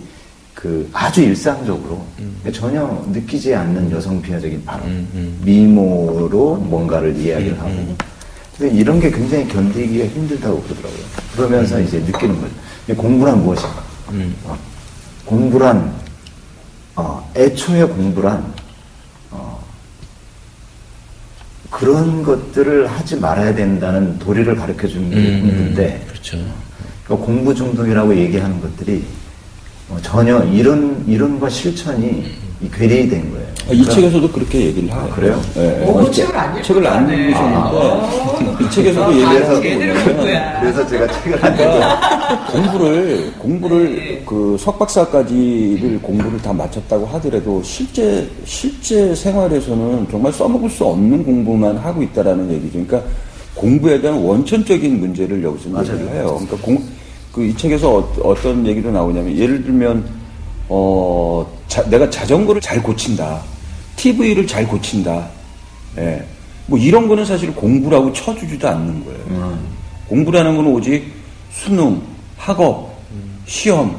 그 아주 일상적으로 그러니까 전혀 느끼지 않는 여성 비하적인 발언, 음, 음. 미모로 뭔가를 이야기를 음, 하고 음. 근데 이런 게 굉장히 견디기가 힘들다고 그러더라고요. 그러면서 이제 느끼는 거죠. 이 공부란 무엇인가? 음. 어, 공부란 어, 애초에 공부란 어, 그런 것들을 하지 말아야 된다는 도리를 가르쳐 주는 게 음, 공부인데 그렇죠. 그 공부 중독이라고 얘기하는 것들이 어, 전혀 이런 이론과 실천이 이 괴리된 거예요. 아, 이 책에서도 그렇게 얘기를 하요 아, 그래요? 예, 오, 예. 책을 안 책을 안. 읽으셨는데 이 책에서도 아, 얘기를 아, 공부야. 그래서 제가 책을 안 읽어. 그러니까 공부를 공부를 네. 그 석박사까지를 공부를 다 마쳤다고 하더라도 실제 실제 생활에서는 정말 써먹을 수 없는 공부만 하고 있다라는 얘기죠. 그러니까 공부에 대한 원천적인 문제를 여기서 맞아요. 얘기를 해요. 그러니까 공, 그 이 책에서 어, 떤 얘기도 나오냐면 예를 들면 어 자- 내가 자전거를 잘 고친다, TV를 잘 고친다, 예. 뭐 이런 거는 사실 공부라고 쳐주지도 않는 거예요. 공부라는 건 오직 수능, 학업, 시험,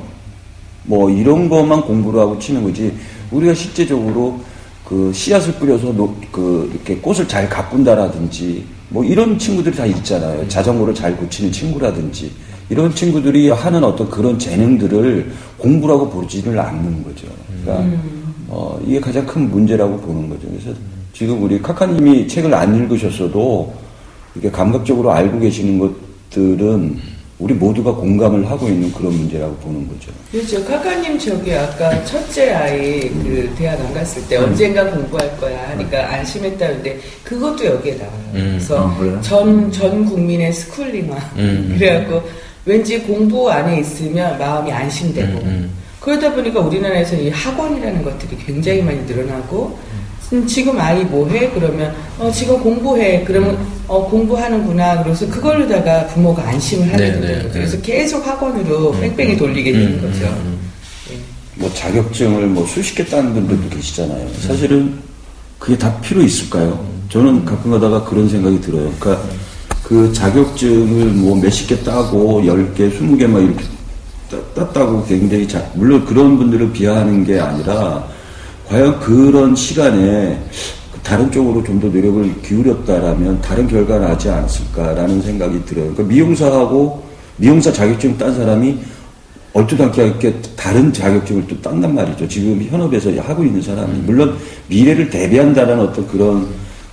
뭐 이런 것만 공부를 하고 치는 거지. 우리가 실제적으로 그그 씨앗을 뿌려서 노, 그 이렇게 꽃을 잘 가꾼다라든지 뭐 이런 친구들이 다 있잖아요. 자전거를 잘 고치는 친구라든지 이런 친구들이 하는 어떤 그런 재능들을 공부라고 보지를 않는 거죠. 그러니까 어, 이게 가장 큰 문제라고 보는 거죠. 그래서 지금 우리 카카님이 책을 안 읽으셨어도 이렇게 감각적으로 알고 계시는 것들은 우리 모두가 공감을 하고 있는 그런 문제라고 보는 거죠. 그렇죠. 카카님 저기 아까 첫째 아이 그 대학 안 갔을 때 언젠가 공부할 거야 하니까 안심했다는데 그것도 여기에 나와요. 음. 그래서 아, 그래요? 전, 전 국민의 스쿨링화. 음. 그래갖고 왠지 공부 안에 있으면 마음이 안심되고 음, 그러다 보니까 우리나라에서 이 학원이라는 것들이 굉장히 많이 늘어나고 음, 지금 아이 뭐해? 그러면 어, 지금 공부해. 그러면 어, 공부하는구나. 그래서 그걸로다가 부모가 안심을 하게 네, 네, 거죠. 네. 그래서 계속 학원으로 뺑뺑이 돌리게 되는 음, 거죠. 음, 예. 뭐 자격증을 뭐 수십 개 따는 분들도 계시잖아요. 사실은 그게 다 필요 있을까요? 저는 가끔 가다가 그런 생각이 들어요. 그러니까 그 자격증을 뭐 몇십 개 따고 열 개, 스무 개 막 이렇게 따- 땄다고 굉장히 자, 물론 그런 분들을 비하하는 게 아니라 과연 그런 시간에 다른 쪽으로 좀 더 노력을 기울였다라면 다른 결과가 나지 않았을까라는 생각이 들어요. 그러니까 미용사하고 미용사 자격증 딴 사람이 얼토당게 다른 자격증을 또 딴단 말이죠. 지금 현업에서 하고 있는 사람이 물론 미래를 대비한다는 어떤 그런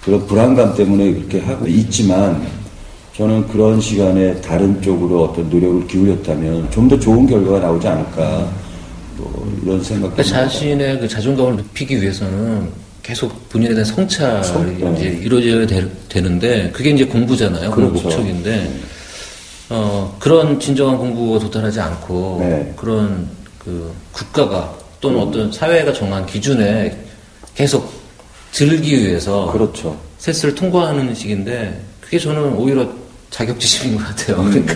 그런 불안감 때문에 그렇게 하고 있지만 저는 그런 시간에 다른 쪽으로 어떤 노력을 기울였다면 좀 더 좋은 결과가 나오지 않을까 뭐 이런 생각도 그러니까. 자신의 그 자존감을 높이기 위해서는 계속 본인에 대한 성찰이 성- 네. 이제 이루어져야 되, 는데 그게 이제 공부잖아요. 그렇죠. 목적인데 어, 그런 진정한 공부가 도달하지 않고 네. 그런 그 국가가 또는 어떤 사회가 정한 기준에 계속 들기 위해서 그렇죠. 세스를 통과하는 식인데 그게 저는 오히려 자격지심인 것 같아요. 음. 그러니까,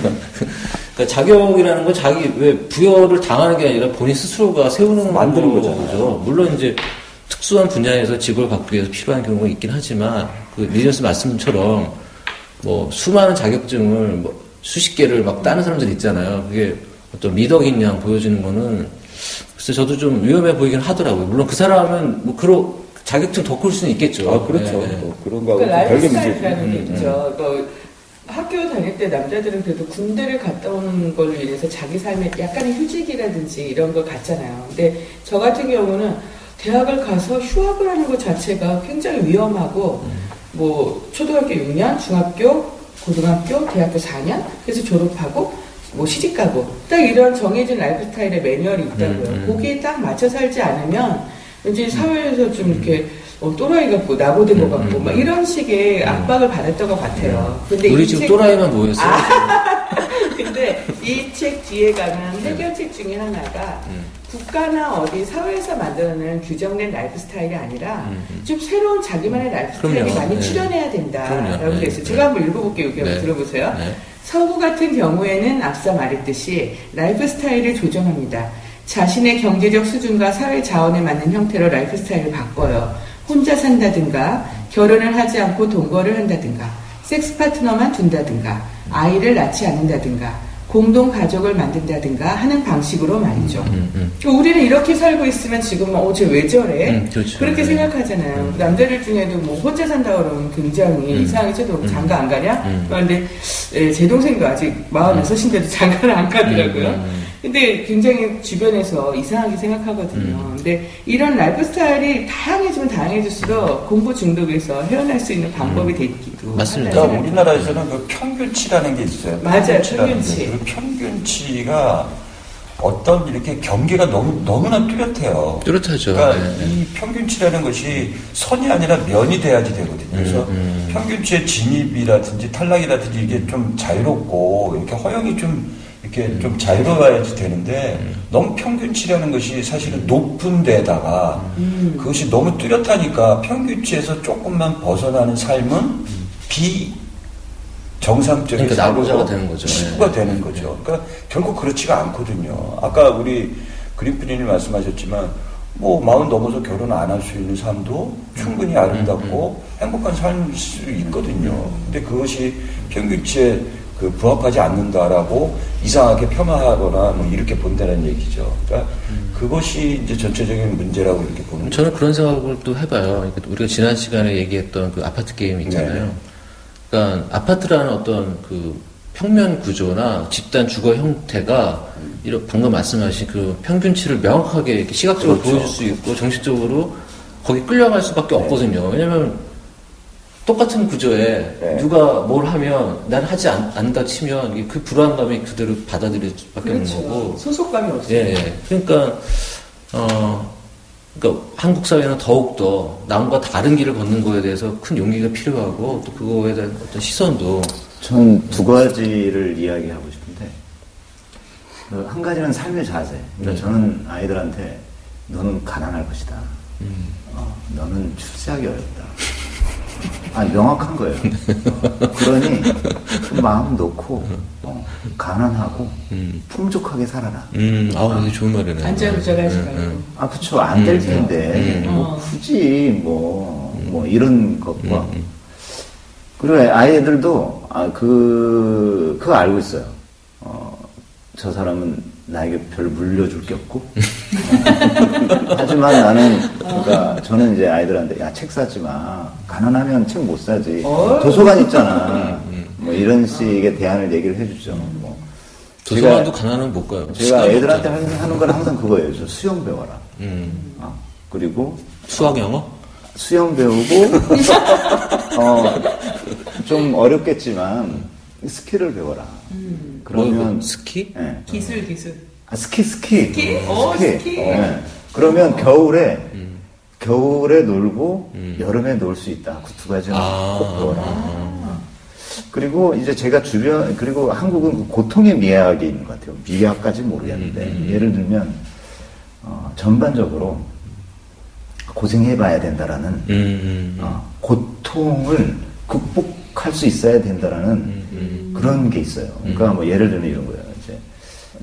그러니까 자격이라는 건 자기 왜 부여를 당하는 게 아니라 본인 스스로가 세우는 만드는 거죠. 물론 이제 특수한 분야에서 직업을 갖기 위해서 필요한 경우가 있긴 하지만 그 리디언스 말씀처럼 뭐 수많은 자격증을 뭐 수십 개를 막 따는 사람들 있잖아요. 그게 어떤 미덕인 양 보여지는 거는 글쎄 저도 좀 위험해 보이긴 하더라고요. 물론 그 사람은 뭐 그런 자격증 더 클 수는 있겠죠. 아 그렇죠. 예, 예. 또 그런 거하고 그또 별개 문제죠. 음, 있죠. 그 학교 다닐 때 남자들은 그래도 군대를 갔다 오는 걸로 인해서 자기 삶에 약간의 휴직이라든지 이런 걸 갖잖아요. 근데 저 같은 경우는 대학을 가서 휴학을 하는 것 자체가 굉장히 위험하고 뭐 초등학교 6년, 중학교, 고등학교, 대학교 4년 그래서 졸업하고 뭐 시집 가고 딱 이런 정해진 라이프 스타일의 매뉴얼이 있다고요. 음, 음. 거기에 딱 맞춰 살지 않으면 왠지 사회에서 좀 이렇게 어, 또라이 같고 낙오된 것 같고 막 이런 식의 압박을 받았던 것 같아요. 근데 우리 이 지금 책- 또라이만 모였어요. [LAUGHS] 근데 이 책 뒤에 가면 해결책 중에 하나가 음. 국가나 어디 사회에서 만들어낸 규정된 라이프 스타일이 아니라 음, 음. 좀 새로운 자기만의 라이프 스타일이 그럼요. 많이 네. 출현해야 된다라고 그럼요. 네. 그랬어요. 제가 한번 읽어볼게요. 여기 한번 네. 들어보세요. 네. 서구 같은 경우에는 앞서 말했듯이 라이프 스타일을 조정합니다. 자신의 경제적 수준과 사회 자원에 맞는 형태로 라이프 스타일을 바꿔요. 혼자 산다든가, 결혼을 하지 않고 동거를 한다든가, 섹스 파트너만 둔다든가, 아이를 낳지 않는다든가, 공동 가족을 만든다든가 하는 방식으로 말이죠. 음, 음. 그러니까 우리는 이렇게 살고 있으면 지금 어, 쟤 왜 저래? 음, 그렇죠. 렇게 네. 생각하잖아요. 남자들 중에도 뭐 혼자 산다 그러면 굉장히 음. 이상하게 쳐도 장가 안 가냐? 음. 그런데 예, 제 동생도 아직 46인데도 [LAUGHS] 장가를 안 가더라고요. 음, 음. 근데 굉장히 주변에서 이상하게 생각하거든요. 음. 근데 이런 라이프 스타일이 다양해지면 다양해질수록 공부 중독에서 헤어날 수 있는 방법이 되기도 음. 맞습니다. 하다는 그러니까 우리나라에서는 그 평균치라는 게 있어요. 맞아요, 평균치. 게. 그 평균치가 어떤 이렇게 경계가 너무 너무나 뚜렷해요. 뚜렷하죠. 그러니까 네, 네. 이 평균치라는 것이 선이 아니라 면이 돼야지 되거든요. 그래서 음, 음. 평균치의 진입이라든지 탈락이라든지 이게 좀 자유롭고 이렇게 허용이 좀 이렇게 음. 좀 자유로워야지 되는데 너무 평균치라는 것이 사실은 높은 데다가 음. 그것이 너무 뚜렷하니까 평균치에서 조금만 벗어나는 삶은 비 정상적인 그러니까 나고자가 삶으로 되는 거죠. 치부가 네. 되는 거죠. 그러니까 결국 그렇지가 않거든요. 아까 우리 그린프리님 말씀하셨지만 뭐 마흔 넘어서 결혼 안 할 수 있는 삶도 충분히 아름답고 행복한 삶일 수 있거든요. 근데 그것이 평균치의 그 부합하지 않는다라고 이상하게 폄하하거나 뭐 이렇게 본다는 얘기죠. 그러니까 그것이 이제 전체적인 문제라고 이렇게 보는. 저는 그런 생각을 또 해봐요. 우리가 지난 시간에 얘기했던 그 아파트 게임 있잖아요. 네. 그러니까 아파트라는 어떤 그 평면 구조나 집단 주거 형태가 이런 방금 말씀하신 그 평균치를 명확하게 이렇게 시각적으로 그렇죠. 보여줄 수 있고 정신적으로 거기 끌려갈 수밖에 없거든요. 왜냐면 똑같은 구조에 네. 누가 뭘 하면 난 하지 않, 않다 치면 그 불안감이 그대로 받아들일 수밖에 없는 거고 그렇죠. 소속감이 없어요. 예, 예. 그러니까, 어, 그러니까 한국 사회는 더욱 더 남과 다른 길을 걷는 거에 대해서 큰 용기가 필요하고 또 그거에 대한 어떤 시선도 저는 두 가지를 이야기하고 싶은데 그한 가지는 삶의 자세. 그러니까 네. 저는 아이들한테 너는 가난할 것이다. 음. 어, 너는 출세하기 어렵다. 아 명확한 거예요. 어, 그러니 그 마음 놓고 어, 가난하고 음. 풍족하게 살아라. 음, 아우, 되게 좋은 말이네. 안절부절하지 음, 말고. 음. 아 그쵸 안될 음, 텐데 음, 뭐 음. 굳이 뭐뭐 이런 것과 음, 음. 그리고 아이들도 아, 그 그거 알고 있어요. 어, 저 사람은 나에게 별 물려줄 게 없고. 어, [LAUGHS] 하지만 나는 그러니까 저는 이제 아이들한테 야 책 사지 마. 가난하면 책 못 사지. 어? 도서관 있잖아. 뭐 이런 식의 대안을 얘기를 해주죠. 뭐. 도서관도 가난은 못 가요. 제가 애들한테 없잖아. 하는, 하는 건 항상 그거예요. 저 수영 배워라. 음. 어, 그리고 수학 영어? 수영 배우고 [LAUGHS] 어, 좀 어렵겠지만 스키를 배워라. 그러면 뭐, 스키? 예. 기술, 기술. 아, 스키 스키 스키? 어, 스키. 예. 그러면 겨울에 음. 겨울에 놀고 여름에 놀 수 있다. 그 두 가지는 아. 꼭 배워라. 그리고 이제 제가 주변 그리고 한국은 그 고통의 미학이 있는 것 같아요. 미학까지 모르겠는데 음, 예를 들면 어, 전반적으로 고생해봐야 된다라는 음, 음, 음. 어, 고통을 극복할 수 있어야 된다라는 음, 그런 게 있어요. 그러니까 뭐 예를 들면 이런 거예요. 이제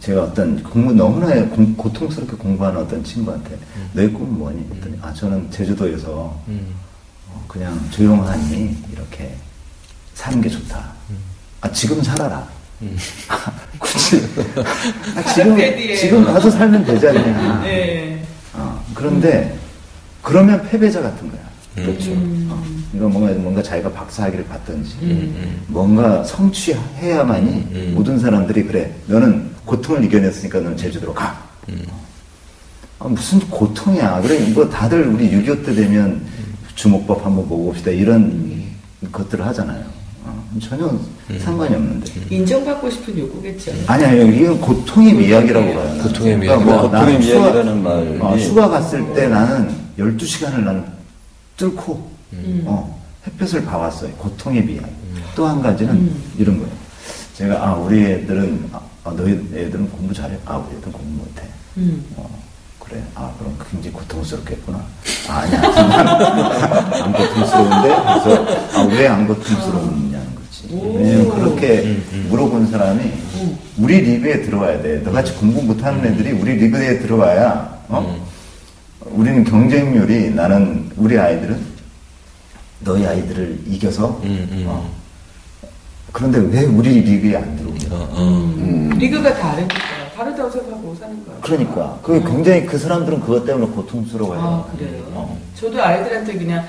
제가 어떤 공부 너무나 공- 고통스럽게 공부하는 어떤 친구한테 너의 꿈은 뭐니? 했더니 아 저는 제주도에서 음. 어, 그냥 조용하니 이렇게 사는 게 좋다. 아 지금 살아라. [LAUGHS] 굳이 아, 지금. 지금 가서 살면 되지 않냐. 네. 어, 그런데 그러면 패배자 같은 거야. 그렇죠. 어, 이거 뭔가 뭔가 자기가 박사학위를 받든지 음, 뭔가 성취해야만이 음. 모든 사람들이 그래 너는 고통을 이겨냈으니까 너는 제주도로 가. 음. 아, 무슨 고통이야. 그래 이거 다들 우리 6.25 때 되면 주목법 한번 보고 봅시다 이런 것들을 하잖아요. 어, 전혀 음. 상관이 없는데. 인정받고 싶은 욕구겠죠. 아니 아니요 이건 고통의 미학이라고 봐요. 나는. 고통의 그러니까 미학이다. 뭐 고통의 미학이라는 말이 어, 휴가 갔을 때 나는 12시간을 나는 뚫고 어, 햇볕을 봐왔어요. 고통의 미학. 또한 가지는 이런 거예요. 제가 아 우리 애들은 아, 아, 너희 애들은 공부 잘해. 아 우리 애들은 공부 못해. 음. 어, 그래. 아 그럼 굉장히 고통스럽겠구나. 아, 아니야. 난 [LAUGHS] 안 고통스러운데 그래서 아 왜 안 고통스러우냐는 거지. 왜냐면 그렇게 물어본 사람이 우리 리그에 들어와야 돼. 너같이 공부 못하는 애들이 우리 리그에 들어와야 어? 우리는 경쟁률이 나는 우리 아이들은 너희 아이들을 이겨서 음, 음. 어, 그런데 왜 우리 리그에 안 들어오냐? 어, 어. 리그가 다르니까. 다르다고 생각하고 사는 거야. 그러니까 그 굉장히 그 사람들은 그것 때문에 고통스러워해요. 아, 그래요? 어. 저도 아이들한테 그냥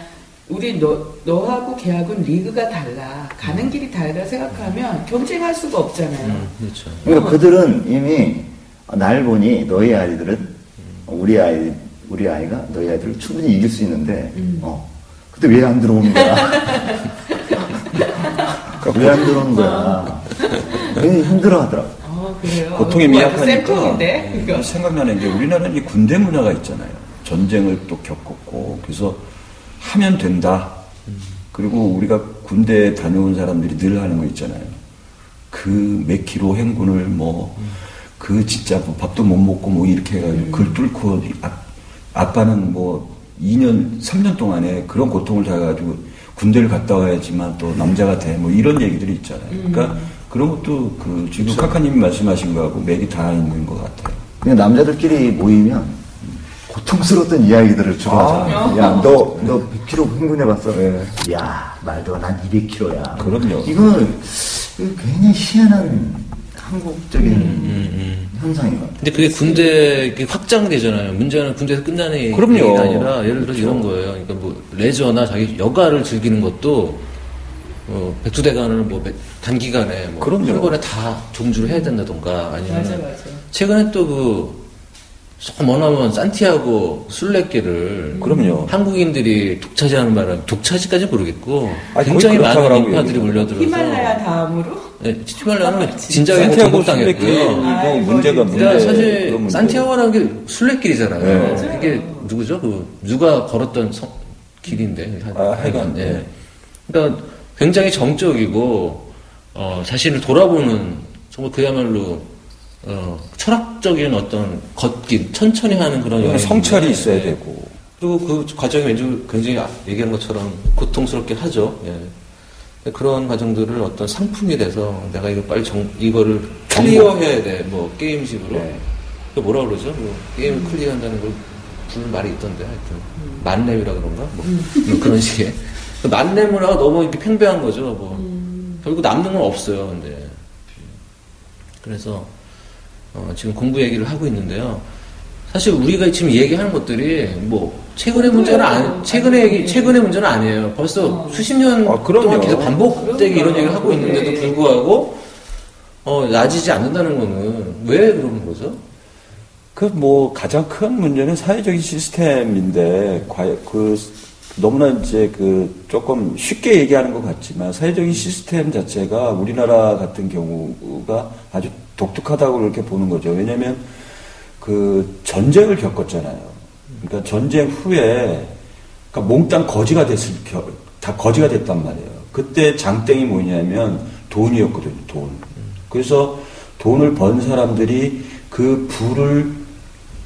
우리 너, 너하고 걔하고는 리그가 달라. 가는 길이 달라 생각하면 경쟁할 수가 없잖아요. 음, 그렇죠. 그러니까 그들은 이미 날 보니 너희 아이들은 우리 아이 우리 아이가 너희 아이들을 충분히 이길 수 있는데 어 근데 왜 안 들어오는 거야? [LAUGHS] 왜 안 들어오는 거야? 굉장히 힘들어 하더라고. 아, 그래요? 고통의 그거 미약하니까? 음, 이거. 생각나는 게 우리나라는 이 군대 문화가 있잖아요. 전쟁을 또 겪었고 그래서 하면 된다. 그리고 우리가 군대 다녀온 사람들이 늘 하는 거 있잖아요. 그 몇 킬로 행군을 뭐그 진짜 뭐 밥도 못 먹고 뭐 이렇게 해가지고 그걸 뚫고 아, 아빠는 뭐 2년 3년 동안에 그런 고통을 당해가지고 군대를 갔다 와야지만 또 남자가 돼 뭐 이런 얘기들이 있잖아요. 그러니까 그런 것도 그 지금 카카님이 말씀하신 거하고 맥이 다 있는 것 같아요. 그냥 남자들끼리 모이면 고통스러웠던 이야기들을 주로 하잖아. 야, 너, 너 100kg 흥분해봤어? 야, 말도 난 200kg야. 그럼요. 이거는 굉장히 희한한 한국적인 음, 현상인 것 같아요. 근데 그게 군대 이게 확장되잖아요. 문제는 군대에서 끝나는 그럼요. 얘기가 아니라 예를 들어 서 이런 거예요. 그러니까 뭐 레저나 자기 여가를 즐기는 것도 어, 백두대간을 뭐 몇- 단기간에 뭐 그럼요. 한 번에 다 종주를 해야 된다던가 아니면 맞아, 맞아. 최근에 또 그 머나먼 산티아고 순례길을 그럼요. 한국인들이 독차지하는 바람 독차지까지 모르겠고 아니, 굉장히 많은 인파들이. 몰려들어서 히말라야 다음으로 네, 히말라야는 [LAUGHS] 진작에. 순례길도 아이고, 문제가. 문제. 그러니까 사실 문제. 산티아고라는 게 순례길이잖아요. 네. 이게 누구죠? 그 누가 걸었던 성- 길인데. 하- 아, 하여간, 예. 네. 그러니까 굉장히 정적이고 어, 자신을 돌아보는 정말 그야말로 어, 철학적인 어떤 걷기, 천천히 하는 그런 여행. 성찰이 있어야 되고. 그리고 그 과정이 왠지 굉장히 얘기한 것처럼 고통스럽긴 하죠. 예. 그런 과정들을 어떤 상품이 돼서 내가 이거 빨리 정, 이거를 클리어해야 돼. 뭐 게임식으로. 네. 그 뭐라 그러죠? 뭐 게임을 클리어한다는 걸 부르는 말이 있던데 하여튼 만렙이라 그런가? 뭐, 뭐 그런 식의 그 만렙을 하고 너무 이렇게 팽배한 거죠. 뭐 결국 남는 건 없어요. 근데 그래서 어, 지금 공부 얘기를 하고 있는데요. 사실 우리가 지금 얘기하는 것들이 뭐 최근의 문제는 아니, 최근의 얘기, 최근의 문제는 아니에요. 벌써 수십 년 아. 동안 계속 반복되게 그럼요. 이런 얘기를 하고 있는데도 네. 불구하고 어, 나아지지 않는다는 거는 왜 그러는 거죠? 그 뭐 가장 큰 문제는 사회적인 시스템인데 과연 그 너무나 이제 그 조금 쉽게 얘기하는 것 같지만 사회적인 시스템 자체가 우리나라 같은 경우가 아주 독특하다고 그렇게 보는 거죠. 왜냐하면 그 전쟁을 겪었잖아요. 그러니까 전쟁 후에 그러니까 몽땅 거지가 됐을 겨- 다 거지가 됐단 말이에요. 그때 장땡이 뭐냐면 돈이었거든요. 돈. 그래서 돈을 번 사람들이 그 부를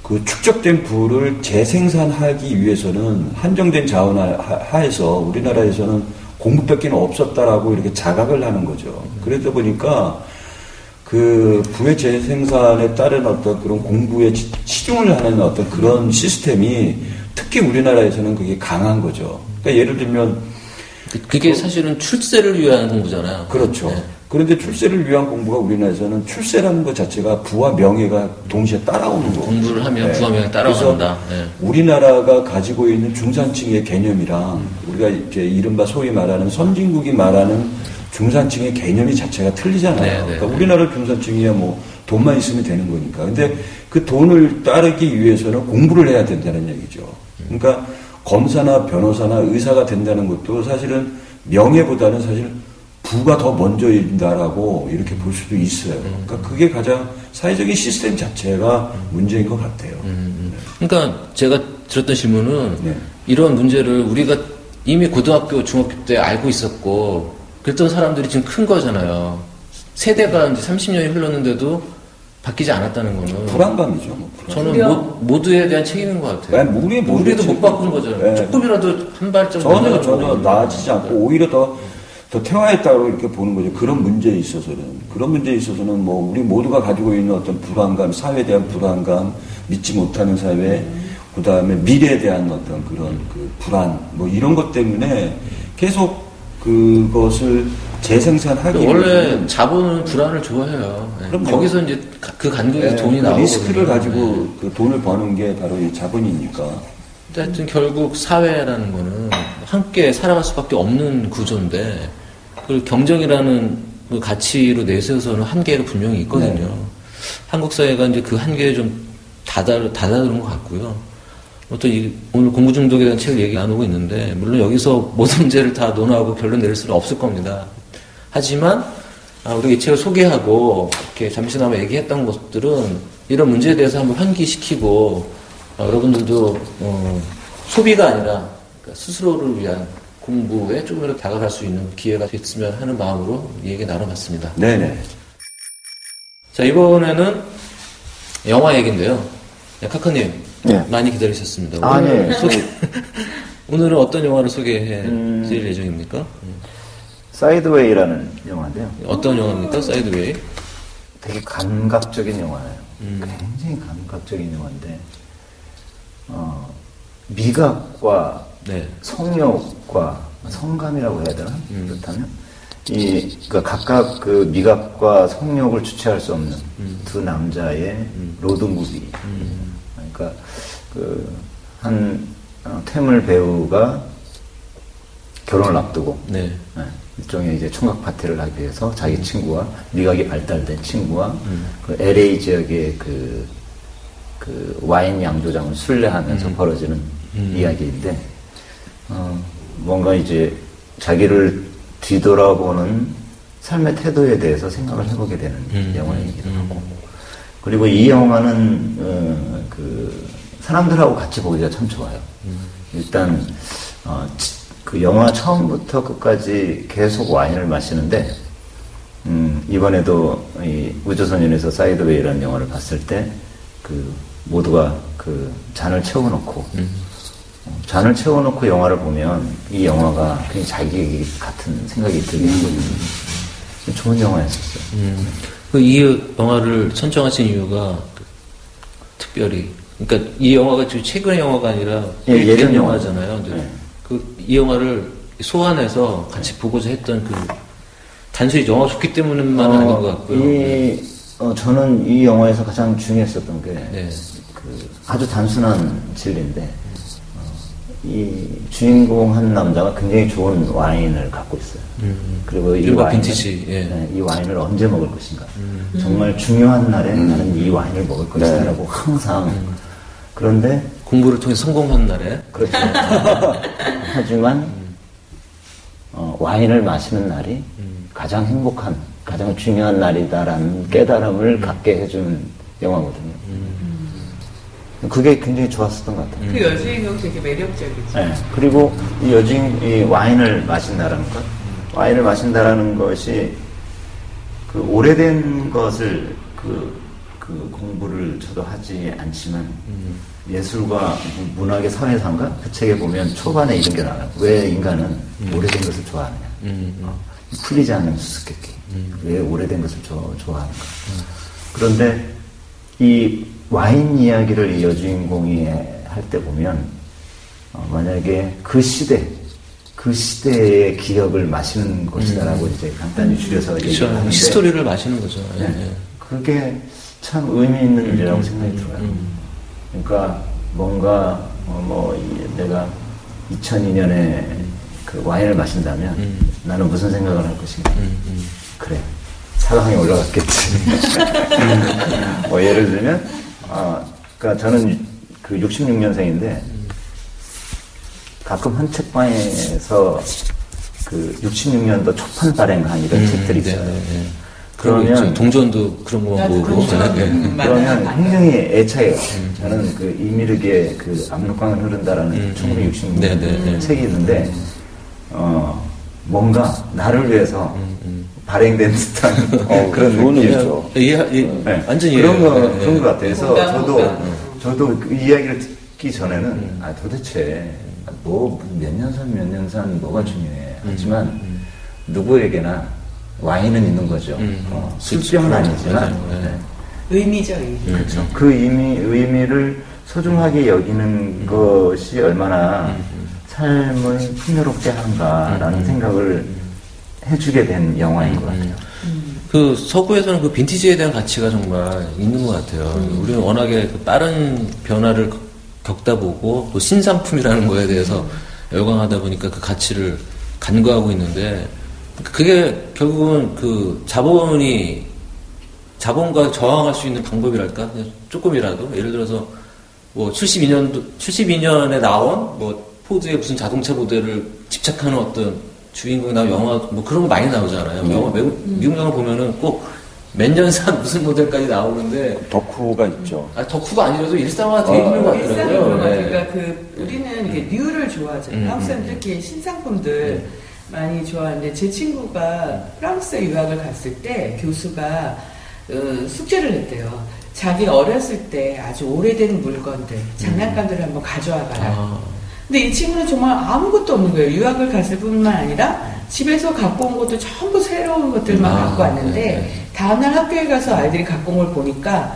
그 축적된 부를 재생산하기 위해서는 한정된 자원 하- 하에서 우리나라에서는 공부밖에 없었다라고 이렇게 자각을 하는 거죠. 그러다 보니까 그 부의 재생산에 따른 어떤 그런 공부에 치- 치중을 하는 어떤 그런 시스템이 특히 우리나라에서는 그게 강한 거죠. 그러니까 예를 들면 그- 그게 사실은 출세를 위한 공부잖아요. 그렇죠. 네. 그런데 출세를 위한 공부가 우리나라에서는 출세라는 것 자체가 부와 명예가 동시에 따라오는 거고. 공부를 하면 네. 부와 명예 따라간다. 네. 우리나라가 가지고 있는 중산층의 개념이랑 우리가 이제 이른바 소위 말하는 선진국이 말하는 중산층의 개념이 자체가 틀리잖아요. 네, 네, 그러니까 네. 우리나라 중산층이야 뭐 돈만 있으면 되는 거니까. 근데 그 돈을 따르기 위해서는 공부를 해야 된다는 얘기죠. 그러니까 검사나 변호사나 의사가 된다는 것도 사실은 명예보다는 사실 부가 더 먼저인다라고 이렇게 볼 수도 있어요. 그러니까 그게 가장 사회적인 시스템 자체가 문제인 것 같아요. 그러니까 제가 들었던 질문은 네. 이런 문제를 우리가 이미 고등학교, 중학교 때 알고 있었고 그랬던 사람들이 지금 큰 거잖아요. 세대가 이제 30년이 흘렀는데도 바뀌지 않았다는 거는 불안감이죠. 뭐 불안감. 저는 모, 모두에 대한 책임인 것 같아요. 네, 우리 우리도 못. 바꾼 거잖아요. 네. 조금이라도 한 발짝 전혀 전혀 나아지지 거죠. 않고 오히려 더, 더 퇴화했다고 이렇게 보는 거죠. 그런 문제에 있어서는. 그런 문제에 있어서는 뭐 우리 모두가 가지고 있는 어떤 불안감, 사회에 대한 불안감, 믿지 못하는 사회, 그 다음에 미래에 대한 어떤 그런 그 불안, 뭐 이런 것 때문에 계속 그것을 재생산하기 그 원래 자본은 불안을 좋아해요. 네. 그럼요. 거기서 이제 가- 그 간격에서 네, 돈이 그 나오고 리스크를 가지고 그 돈을 버는 게 바로 이 자본이니까. 하여튼 결국 사회라는 거는 함께 살아갈 수밖에 없는 구조인데 그 경쟁이라는 그 가치로 내세워서는 한계가 분명히 있거든요. 네. 한국 사회가 이제 그 한계에 좀 다다 다다른 것 같고요. 또 이, 오늘 공부 중독에 대한 책을 얘기 나누고 있는데 물론 여기서 [LAUGHS] 모든 문제를 다 논하고 결론 내릴 수는 없을 겁니다. 하지만 아, 우리가 이 책을 소개하고 이렇게 잠시나마 얘기했던 것들은 이런 문제에 대해서 한번 환기시키고 아, 여러분들도 어, 소비가 아니라 그러니까 스스로를 위한 공부에 조금이라도 다가갈 수 있는 기회가 됐으면 하는 마음으로 이 얘기 나눠봤습니다. 네네. 자 이번에는 영화 얘기인데요. 네, 카카님 네. 많이 기다리셨습니다. 아, 오늘 네. 소개 [LAUGHS] 오늘은 어떤 영화를 소개해 음. 드릴 예정입니까? 사이드웨이라는 영화인데요. 어떤 영화입니까? 사이드웨이. 되게 감각적인 영화예요. 음. 굉장히 감각적인 영화인데, 어, 미각과 네. 성욕과 성감이라고 해야 되나? 음. 그렇다면 이, 그러니까 각각 그 미각과 성욕을 주체할 수 없는 음. 두 남자의 로드무비. 그러니까 그, 한, 어, 퇴물 배우가 결혼을 앞두고, 네. 네, 일종의 이제 총각 파티를 하기 위해서 자기 친구와 미각이 발달된 친구와 그 LA 지역의 그, 그 와인 양조장을 순례하면서 벌어지는 이야기인데, 어, 뭔가 이제 자기를 뒤돌아보는 삶의 태도에 대해서 생각을 해보게 되는 음. 영화이기도 하고, 그리고 이 영화는 어, 그 사람들하고 같이 보기가 참 좋아요. 일단 어, 치- 그 영화 처음부터 끝까지 계속 와인을 마시는데 음, 이번에도 이 우주소년에서 사이드웨이라는 영화를 봤을 때 그 모두가 그 잔을 채워놓고 어, 잔을 채워놓고 영화를 보면 이 영화가 그냥 자기 같은 생각이 들게 하거든요. 좋은 영화였었어요. 음. 그이 영화를 선정하신 이유가 특별히 그러니까 이 영화가 지금 최근의 영화가 아니라 예, 꽤 예전 된 영화. 영화잖아요. 네. 그이 영화를 소환해서 같이 보고자 했던 그 단순히 영화가 좋기 때문만 아닌 것 같고요. 이, 어, 저는 이 영화에서 가장 중요했었던 게, 네. 그 아주 단순한 진리인데, 어, 이 주인공 한 남자가 굉장히 좋은 와인을 갖고 있어요. 그리고 이 와인을, 빈티지, 예. 네, 이 와인을 언제 먹을 것인가. 정말 중요한 날에 나는 이 와인을 먹을 것이다라고 항상. 그런데 공부를 통해 성공한 날에 그렇죠. [LAUGHS] 하지만 어, 와인을 마시는 날이 가장 행복한, 가장 중요한 날이다라는 깨달음을 갖게 해주는 영화거든요. 그게 굉장히 좋았었던 것 같아요. 그 여주인공 되게 매력적이죠. 네. 그리고 이 여주인, 이 와인을 마신다라는 것, 와인을 마신다라는 것이 그 오래된 것을 그, 그 공부를 저도 하지 않지만 예술과 문학의 사회상가 그 책에 보면 초반에 이런 게 나와요. 왜 인간은 오래된 것을 좋아하느냐. 어, 풀리지 않는 수수께끼. 왜 오래된 것을 좋- 좋아하는가. 그런데 이 와인 이야기를 이 여주인공이 할 때 보면 어, 만약에 그 시대 그 시대의 기억을 마시는 것이다라고 이제 간단히 줄여서. 얘기를 하는데 히스토리를 마시는 거죠. 예, 네. 예. 그게 참 의미 있는 일이라고 생각이 들어요. 그러니까 뭔가 어, 뭐 이- 내가 2002년에 그 와인을 마신다면 나는 무슨 생각을 할 것인가. 그래. 사강에 올라갔겠지. [LAUGHS] 뭐 예를 들면, 아, 그러니까 저는 그 66년생인데 가끔 한 책방에서 그 66년도 초판 발행한 이런 책들이 네, 있어요. 네, 네. 그러면. 동전도 그런 보고. 동전. 네, 네. 음. 그러면. 굉장히 애착해요. 저는 그 이미르기의 그 압록강을 흐른다라는 1966년 네, 네, 네. 책이 있는데, 어, 뭔가 나를 위해서 발행된 듯한 어, 그런 좋은 느낌. 의미죠. 예, 예, 네. 완전히 그런. 거, 네, 그런 네. 것 같아서 저도. 저도 그 이야기를 듣기 전에는, 아, 도대체, 뭐, 몇 년 산, 몇 년 산, 뭐가 중요해. 하지만, 누구에게나 와인은 있는 거죠. 음. 어, 그렇죠. 술병은 아니지만, 맞아요. 네. 네. 의미죠, 의미. 그렇죠. 그 의미, 의미를 소중하게 여기는 것이 얼마나 삶을 풍요롭게 하는가라는 생각을 해주게 된 영화인 것 같아요. 그 서구에서는 그 빈티지에 대한 가치가 정말 있는 것 같아요. 우리는 워낙에 그 빠른 변화를 겪- 겪다 보고 또 신상품이라는 거에 대해서 열광하다 보니까 그 가치를 간과하고 있는데 그게 결국은 그 자본이 자본과 저항할 수 있는 방법이랄까? 조금이라도 예를 들어서 뭐 72년도 72년에 나온 뭐 포드의 무슨 자동차 모델을 집착하는 어떤 주인공이 나온 영화 뭐 그런 거 많이 나오잖아요. 영화 외국 미국 영화 보면은 꼭 몇 년산 무슨 모델까지 나오는데 덕후가 있죠. 아, 덕후가 아니라도 일상화 돼 있는 것 같더라고요. 네. 그러니까 그 우리는 이렇게 뉴를 좋아하잖아요. 음, 한국 사람들 특히 신상품들 많이 좋아하는데 제 친구가 프랑스에 유학을 갔을 때 교수가 어, 숙제를 냈대요. 자기 어렸을 때 아주 오래된 물건들, 장난감들을 한번 가져와 봐라. 아, 근데 이 친구는 정말 아무것도 없는 거예요. 유학을 갔을 뿐만 아니라 집에서 갖고 온 것도 전부 새로운 것들만 아, 갖고 왔는데 네, 네. 다음날 학교에 가서 아이들이 갖고 온 걸 보니까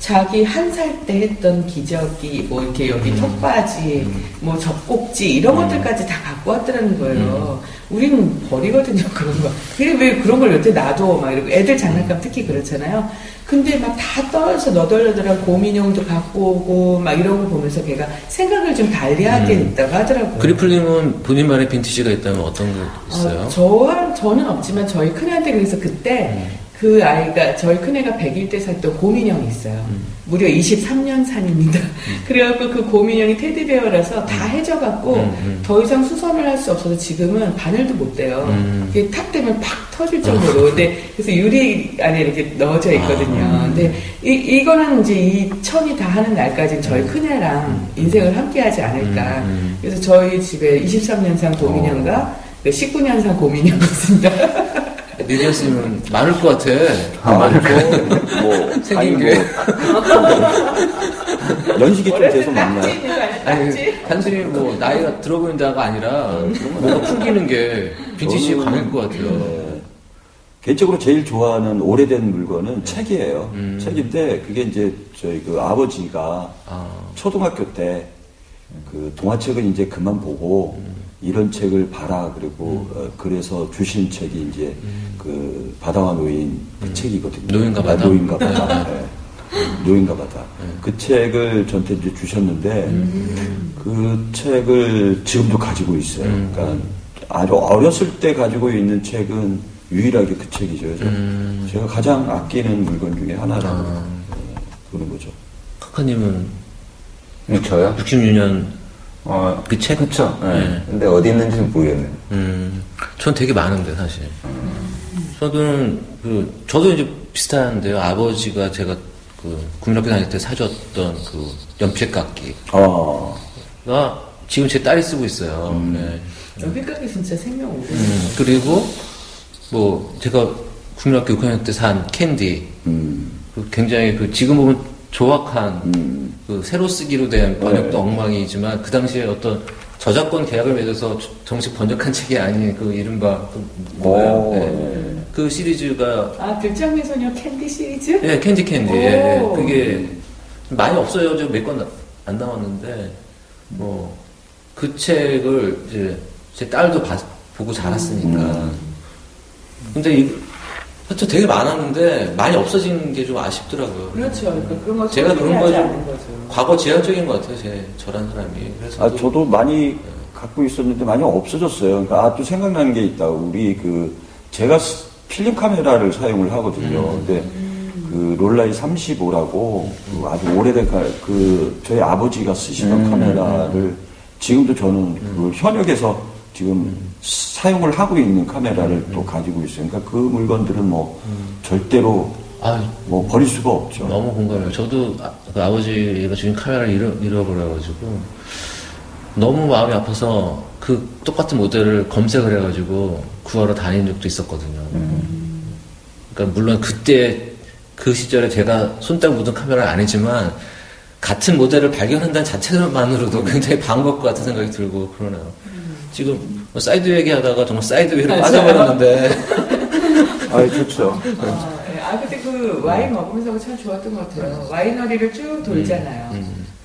자기 한 살 때 했던 기저귀, 뭐 이렇게 여기 턱바지, 뭐 젖꼭지 이런 것들까지 다 갖고 왔더라는 거예요. 우리는 버리거든요 [LAUGHS] 그런 거. 그게 왜 그런 걸 여태 놔둬 막 이러고 애들 장난감 특히 그렇잖아요. 근데 막 다 떨어져 너덜너덜한 곰인형도 갖고 오고 막 이런 거 보면서 걔가 생각을 좀 달리하게 음. 됐다고 하더라고요. 그리플님은 본인만의 빈티지가 있다면 어떤 게 있어요? 어, 저한 저는 없지만 저희 큰애한테 그래서 그때 음. 그 아이가 저희 큰애가 100일 때 샀던 곰인형이 있어요. 음. 무려 23년 산입니다. 그래갖고 그 곰인형이 테디베어라서 다 해져갖고 음, 음. 더 이상 수선을 할 수 없어서 지금은 바늘도 못 대요. 음. 이게 탁 되면 팍 터질 정도로. 근데 그래서 유리 안에 이렇게 넣어져 있거든요. 아. 근데 이, 이거는 이제 이 천이 다 하는 날까지는 저희 큰애랑 인생을 함께 하지 않을까. 음, 음. 그래서 저희 집에 23년산 곰인형과 19년산 곰인형이 있습니다. 리디언스님은 많을 것 같아. 아, 많고. 뭐, 생긴 아니, 게. 뭐, 연식이 좀 돼서 아니야? 아니? 단순히 뭐, 나이가 들어 보인다가 아니라, 뭔가 풀기는 게 빈티지 강일 것 같아요. 네. 개인적으로 제일 좋아하는 오래된 물건은 책이에요. 음. 책인데 그게 이제 저희 그 아버지가 아, 초등학교 때 그 동화책을 이제 그만 보고 이런 책을 봐라 그리고 어, 그래서 주신 책이 이제 그 바다와 노인 그 책이거든요. 노인과 아, 바다? 노인과 바다. 네. 노인과 바다. 그 책을 저한테 이제 주셨는데 그 책을 지금도 가지고 있어요. 그러니까 아주 어렸을 때 가지고 있는 책은 유일하게 그 책이죠. 그래서 음. 제가 가장 아끼는 물건 중에 하나라고 아. 그런 거죠. 카카님은 음, 저요? 66년 어, 그 책? 그쵸. 예. 네. 근데 어디 있는지는 모르겠네요. 음, 전 되게 많은데, 사실. 저는, 그, 저도 이제 비슷한데요. 아버지가 제가 그, 국민학교 다닐 때 사줬던 그, 연필깎이가 아, 지금 제 딸이 쓰고 있어요. 네. 여기까지 진짜 생명 오래. 음, 그리고, 뭐, 제가 국민학교 6학년 때 산 캔디. 음, 그 굉장히 그, 지금 보면 조악한, 음. 그, 새로 쓰기로 된 번역도 네. 엉망이지만, 그 당시에 어떤 저작권 계약을 맺어서 저- 정식 번역한 책이 아닌 그 이른바, 그 뭐예요? 오, 네. 네. 그 시리즈가 아, 들장미 소녀 캔디 시리즈? 예, 캔디 캔디. 예, 예. 오. 그게 많이 없어요. 저 몇 권 안 나왔는데 뭐 그 책을 이제 제 딸도 봐- 보고 자랐으니까. 음. 근데 이 하여튼 되게 많았는데 많이 없어진 게 좀 아쉽더라고요. 그렇죠. 그러니까 그런 거 제가 그런 거 소중히 하지 좀 않는 거죠. 과거 지향적인 것 같아요. 제 저란 사람이. 그래서 아, 저도 많이 갖고 있었는데 많이 없어졌어요. 그러니까 아, 또 생각나는 게 있다. 우리 그, 제가 스- 필름 카메라를 사용을 하거든요. 근데 그 롤라이 35라고 그 아주 오래된 카, 그, 저희 아버지가 쓰시던 카메라를 지금도 저는 그 현역에서 지금 사용을 하고 있는 카메라를 또 가지고 있어요. 그러니까 그 물건들은 뭐 절대로 아, 뭐 버릴 수가 없죠. 너무 공감해요. 저도 아, 그 아버지가 주인 카메라를 잃어, 잃어버려가지고 너무 마음이 아파서 그 똑같은 모델을 검색을 해가지고 구하러 다닌 적도 있었거든요. 그러니까 물론 그때 그 시절에 제가 손딱 묻은 카메라는 아니지만 같은 모델을 발견한다는 자체만으로도 굉장히 반가울 것 같은 생각이 들고 그러네요. 지금 뭐 사이드 얘기하다가 정말 sideway로 맞아요. 빠져버렸는데 [LAUGHS] 아, 좋죠. 아, 예. 아, 근데 그 와인 먹으면서 참 좋았던 것 같아요. 와이너리를 쭉 돌잖아요.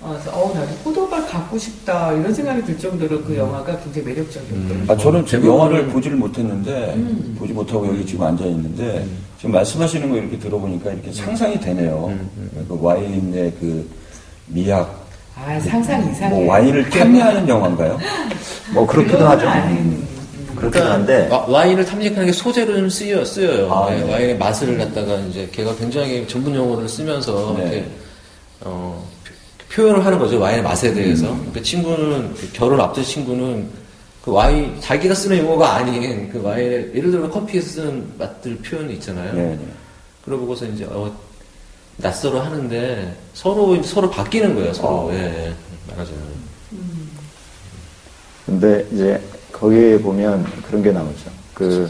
어, 그래서 어, 나도 포도밭 갖고 싶다 이런 생각이 들 정도로 그 영화가 굉장히 매력적이었거든요. 아, 저는 대부분은- 영화를 보지를 못했는데, 보지 못하고 여기 지금 앉아 있는데, 지금 말씀하시는 거 이렇게 들어보니까 이렇게 상상이 되네요. 그 와인의 그 미학, 아, 상상 이상해. 뭐 와인을 탐내하는 영화인가요? 뭐, 그렇기도 하죠. 아닌- 그렇기도 한데, 와, 와인을 탐닉하는 게 소재로 좀 쓰여, 쓰여요. 아, 네, 네. 와인의 맛을 갖다가 이제 걔가 굉장히 전문 용어를 쓰면서 네. 이렇게, 어, 표- 표현을 하는 거죠. 와인의 맛에 대해서. 그 친구는, 그 결혼 앞둔 친구는 그 와인, 자기가 쓰는 용어가 아닌 그 와인의, 예를 들어 커피에 쓰는 맛들 표현이 있잖아요. 네, 네. 그러 보고서 이제, 어, 낯설어 하는데 서로, 서로 바뀌는 거예요. 서로. 아. 예, 예. 말하자면. 근데 이제 거기에 보면 그런 게 나오죠. 그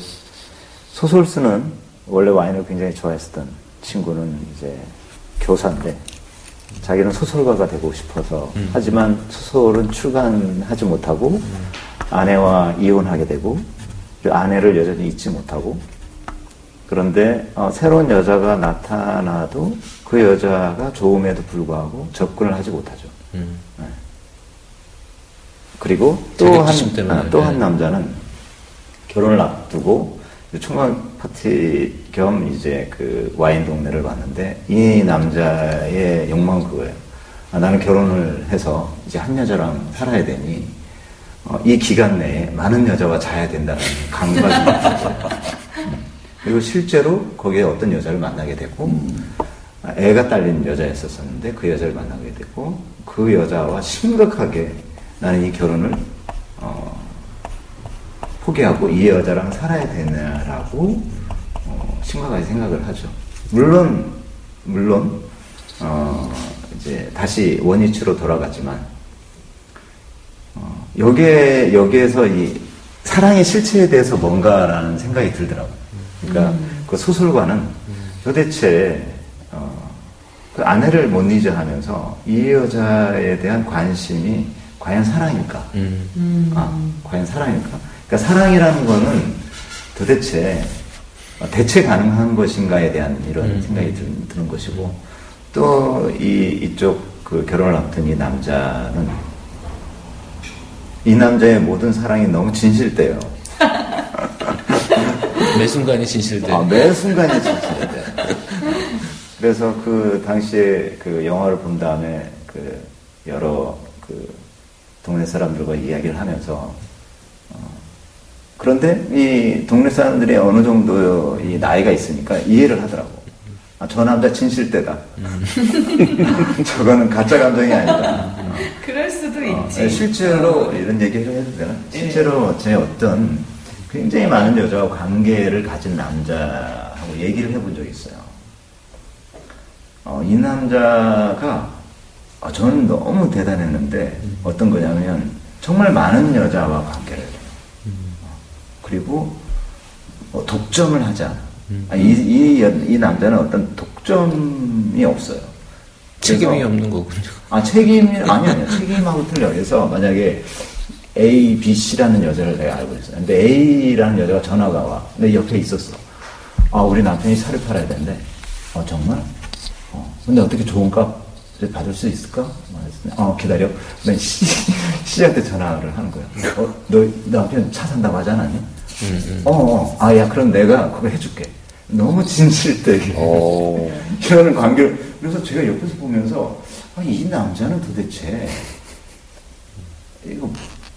소설 쓰는 원래 와인을 굉장히 좋아했었던 친구는 이제 교사인데 자기는 소설가가 되고 싶어서 하지만 소설은 출간하지 못하고 아내와 이혼하게 되고 그 아내를 여전히 잊지 못하고 그런데 어, 새로운 여자가 나타나도 그 여자가 좋음에도 불구하고 접근을 하지 못하죠. 음. 그리고 자격지심 또한 아, 때문에. 또한 네. 남자는 결혼을 앞두고 총각 파티 겸 이제 그 와인 동네를 왔는데 이 남자의 욕망은 그거예요. 아, 나는 결혼을 해서 이제 한 여자랑 살아야 되니 어, 이 기간 내에 많은 여자와 자야 된다는 강박이 있어요. [LAUGHS] 그리고 실제로 거기에 어떤 여자를 만나게 되고 아, 애가 딸린 여자였었는데 그 여자를 만나게 되고 그 여자와 심각하게 나는 이 결혼을 어, 포기하고 이 여자랑 살아야 되냐라고 어, 심각하게 생각을 하죠. 물론 물론 어, 이제 다시 원위치로 돌아가지만 어, 여기에 여기에서 이 사랑의 실체에 대해서 뭔가라는 생각이 들더라고요. 그러니까 그 소설가는 도대체 어, 그 아내를 못 잊어하면서 이 여자에 대한 관심이 과연 사랑일까? 음. 아, 과연 사랑일까? 그러니까 사랑이라는 거는 도대체 대체 가능한 것인가에 대한 이런 음. 생각이 드, 드는 것이고 또 이 이쪽 그 결혼을 앞둔 이 남자는 이 남자의 모든 사랑이 너무 진실돼요. [LAUGHS] 매 순간이 진실돼. 아, 매 순간이 진실돼. 그래서 그 당시에 그 영화를 본 다음에 그 여러 그 동네 사람들과 이야기를 하면서 어, 그런데 이 동네 사람들이 어느 정도 이 나이가 있으니까 이해를 하더라고. 아, 저 남자 진실대다. [LAUGHS] 저거는 가짜 감정이 아니다. 그럴 수도 어, 있지. 실제로 이런 얘기를 해도 되나? 실제로 제 어떤 굉장히 많은 여자와 관계를 가진 남자하고 얘기를 해본 적이 있어요. 어, 이 남자가 어, 저는 너무 대단했는데 어떤 거냐면 정말 많은 여자와 관계를 해요. 어, 그리고 어, 독점을 하자. 아, 이, 이, 남자는 어떤 독점이 없어요. 책임이 그래서- 없는 거군요. 아, 책임이, 아니, 아니요. [LAUGHS] 책임하고 틀려. 그래서 만약에 A, B, C라는 여자를 내가 알고 있어요. 근데 A라는 여자가 전화가 와. 내 옆에 있었어. 아, 우리 남편이 차를 팔아야 되는데. 어, 정말? 어, 근데 어떻게 좋은 값을 받을 수 있을까? 어, 기다려. 맨 C, C한테 [LAUGHS] 전화를 하는 거야. 어, 너 남편 차 산다고 하지 않았니? 어, 어, 아, 야, 그럼 내가 그거 해줄게. 너무 [LAUGHS] 진실되게. 오. 이러는 관계를 그래서 제가 옆에서 보면서 아, 이 남자는 도대체 이거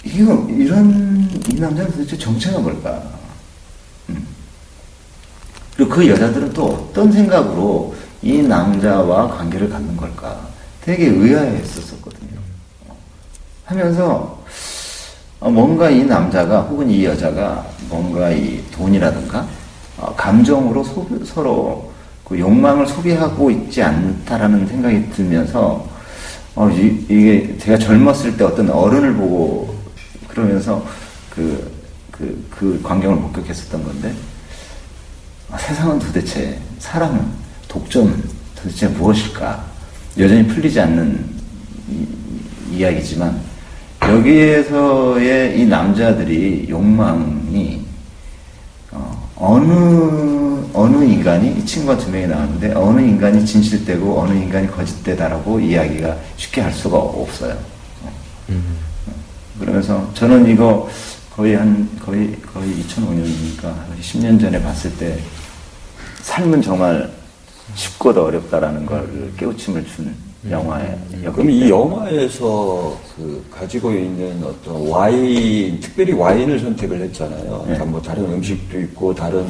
이거 이런 이 남자는 도대체 정체가 뭘까? 음. 그리고 그 여자들은 또 어떤 생각으로 이 남자와 관계를 갖는 걸까? 되게 의아해했었거든요. 하면서 어, 뭔가 이 남자가 혹은 이 여자가 뭔가 이 돈이라든가 어, 감정으로 소- 서로 그 욕망을 소비하고 있지 않다라는 생각이 들면서 어, 이, 게 제가 젊었을 때 어떤 어른을 보고 그러면서 그, 그, 그 광경을 목격했었던 건데 아, 세상은 도대체 사랑은 독점은 도대체 무엇일까 여전히 풀리지 않는 이- 이야기지만 여기에서의 이 남자들이 욕망이 어, 느 어느 인간이 이 친구가 두 명이 나왔는데 어느 인간이 진실되고 어느 인간이 거짓되다라고 이야기가 쉽게 할 수가 없어요. 어. 그러면서 저는 이거 거의 한 거의 거의 2005년이니까 10년 전에 봤을 때 삶은 정말 쉽고도 어렵다라는 걸 깨우침을 준 영화예요. 그럼 이 영화에서 그 가지고 있는 어떤 와인, 특별히 와인을 선택을 했잖아요. 네. 다뭐 다른 음식도 있고 다른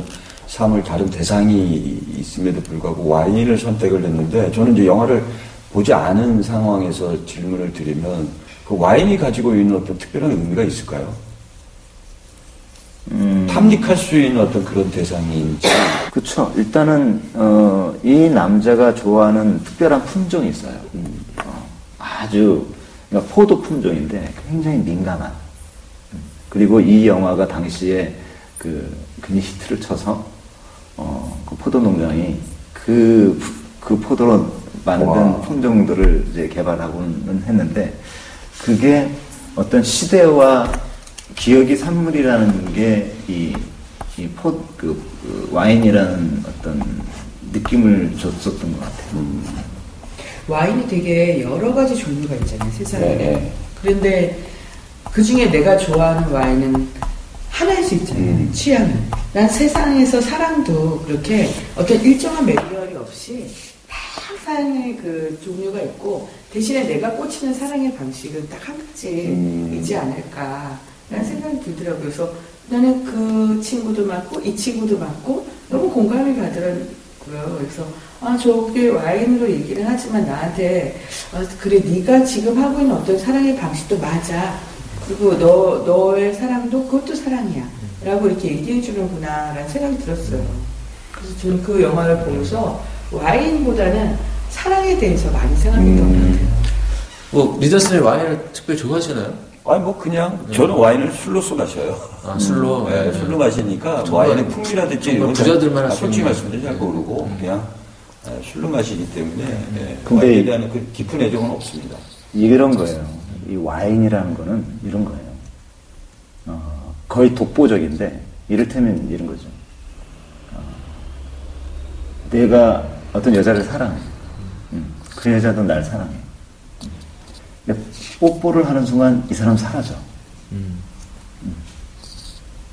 삶을 다른 대상이 있음에도 불구하고 와인을 선택을 했는데 저는 이제 영화를 보지 않은 상황에서 질문을 드리면 그 와인이 가지고 있는 어떤 특별한 의미가 있을까요? 음. 탐닉할 수 있는 어떤 그런 대상인지. [COUGHS] 그쵸. 일단은, 어, 이 남자가 좋아하는 특별한 품종이 있어요. 음, 어, 아주, 그러니까 포도 품종인데 굉장히 민감한. 음, 그리고 이 영화가 당시에 그, 굉장히 히트를 쳐서, 어, 그 포도 농장이 그, 푸- 그 포도로 만든 와. 품종들을 이제 개발하고는 했는데, 그게 어떤 시대와 기억이 산물이라는 게 이, 이 포, 그, 그 와인이라는 어떤 느낌을 줬었던 것 같아요. 와인이 되게 여러 가지 종류가 있잖아요, 세상에. 네, 네. 그런데 그 중에 내가 좋아하는 와인은 하나일 수 있잖아요. 음. 취향은. 난 세상에서 사랑도 그렇게 어떤 일정한 매뉴얼이 없이 다양한 그 종류가 있고 대신에 내가 꽂히는 사랑의 방식은 딱 한 가지이지 음. 않을까 라는 생각이 들더라고요. 그래서 나는 그 친구도 맞고 이 친구도 맞고 너무 공감이 가더라고요. 그래서 아 저게 와인으로 얘기를 하지만 나한테 아, 그래 네가 지금 하고 있는 어떤 사랑의 방식도 맞아. 그리고 너 너의 사랑도 그것도 사랑이야. 라고 이렇게 얘기해 주는구나 라는 생각이 들었어요. 그래서 저는 그 영화를 보면서 와인보다는 사랑에 대해서 많이 생각했던 것 음. 같아요. 뭐 리더스님 와인을 특별히 좋아하시나요? 아니 뭐 그냥 저는 와인을 술로 써 마셔요. 아 술로. [LAUGHS] 네, 예. 술로 마시니까 정말 와인의 풍미라든지 이런 거 부자들만 할수 솔직히. 말씀드리면 잘 모르고 그냥 예, 술로 마시기 때문에 예, 근데 와인에 이- 대한 그 깊은 애정은 없습니다. 이런 거예요. 이 와인이라는 거는 이런 거예요. 어, 거의 독보적인데, 이를테면 이런 거죠. 어, 내가 어떤 여자를 사랑해. 음, 그 여자도 날 사랑해. 뽀뽀를 하는 순간 이 사람 사라져. 음.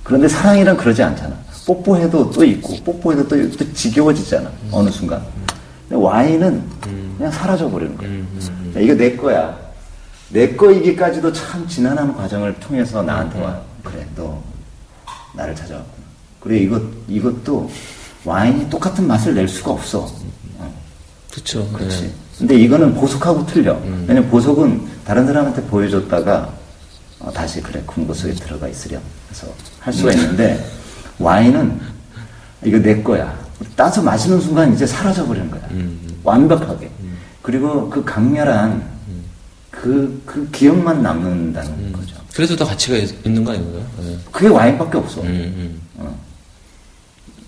그런데 사랑이란 그러지 않잖아. 뽀뽀해도 또 있고, 뽀뽀해도 또, 또 지겨워지잖아. 어느 순간. 근데 와인은 그냥 사라져 버리는 거야. 야, 이거 내 거야. 내 거이기까지도 참 지난한 과정을 통해서 나한테 와. 그래, 너 나를 찾아왔구나. 그리고 이것, 이것도 와인이 똑같은 맛을 낼 수가 없어. 어, 그렇죠. 그렇지. 예. 근데 이거는 보석하고 틀려. 왜냐면 보석은 다른 사람한테 보여줬다가 어, 다시 그래, 금고 속에 들어가 있으렴. 그래서 할 수가 있는데 와인은 이거 내 거야. 따서 마시는 순간 이제 사라져 버리는 거야. 완벽하게. 그리고 그 강렬한 그, 그 기억만 남는다는 거죠. 그래서 더 가치가 있- 있는 거 아닌가요? 예. 그게 와인밖에 없어. 음, 음. 어.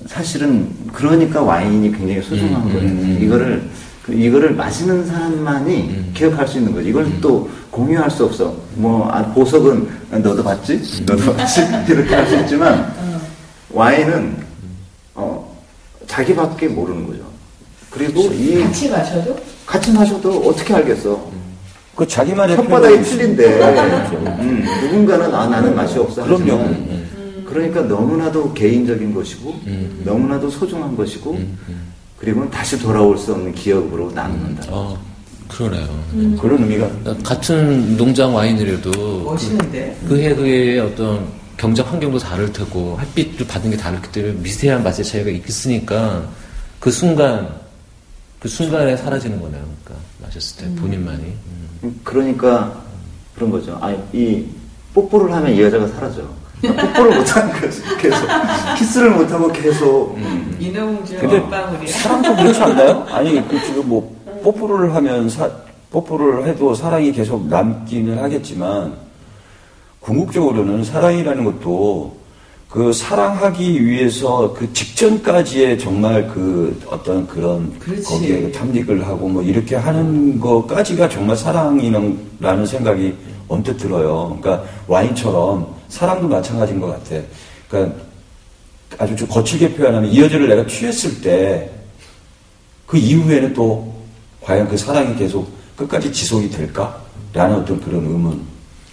사실은 그러니까 와인이 굉장히 소중한 음, 거예요. 음, 음. 이거를 그 이거를 마시는 사람만이 음. 기억할 수 있는 거지. 이걸 또 공유할 수 없어. 뭐 아, 보석은 너도 봤지? 음. 너도 봤지? [LAUGHS] 이렇게 할 수 있지만 와인은 어, 자기밖에 모르는 거죠. 그리고 이 같이 마셔도 같이 마셔도 어떻게 알겠어? 그 자기만의 혓바닥이 틀린데 그렇죠. 음, 누군가는 아 나는 맛이 없어 그럼요. 하지만 그러니까 너무나도 개인적인 것이고 음, 너무나도 소중한 것이고 그리고 다시 돌아올 수 없는 기억으로 남는다. 어, 그러네요. 그런 의미가 같은 농장 와인이라도 멋있는데. 그해 그해의 어떤 경작 환경도 다를 테고 햇빛을 받은 게 다르기 때문에 미세한 맛의 차이가 있으니까 그 순간 그 순간에 사라지는 거네요. 그러니까 마셨을 때 본인만이. 음. 그러니까 그런 거죠. 아, 이 뽀뽀를 하면 이 여자가 사라져. 뽀뽀를 못하는 거지. 계속 키스를 못하고 계속 음. 인어공주의 근데. 사랑도 그렇지 않나요? 아니 그 지금 뭐 뽀뽀를 하면 사, 뽀뽀를 해도 사랑이 계속 남기는 하겠지만 궁극적으로는 사랑이라는 것도 그 사랑하기 위해서 그 직전까지의 정말 그 어떤 그런 그렇지. 거기에 그 탐닉을 하고 뭐 이렇게 하는 거까지가 정말 사랑이라는 생각이 언뜻 들어요. 그러니까 와인처럼 사랑도 마찬가지인 것 같아. 그러니까 아주 좀 거칠게 표현하면 이 여자를 내가 취했을 때 그 이후에는 또 과연 그 사랑이 계속 끝까지 지속이 될까? 라는 어떤 그런 의문.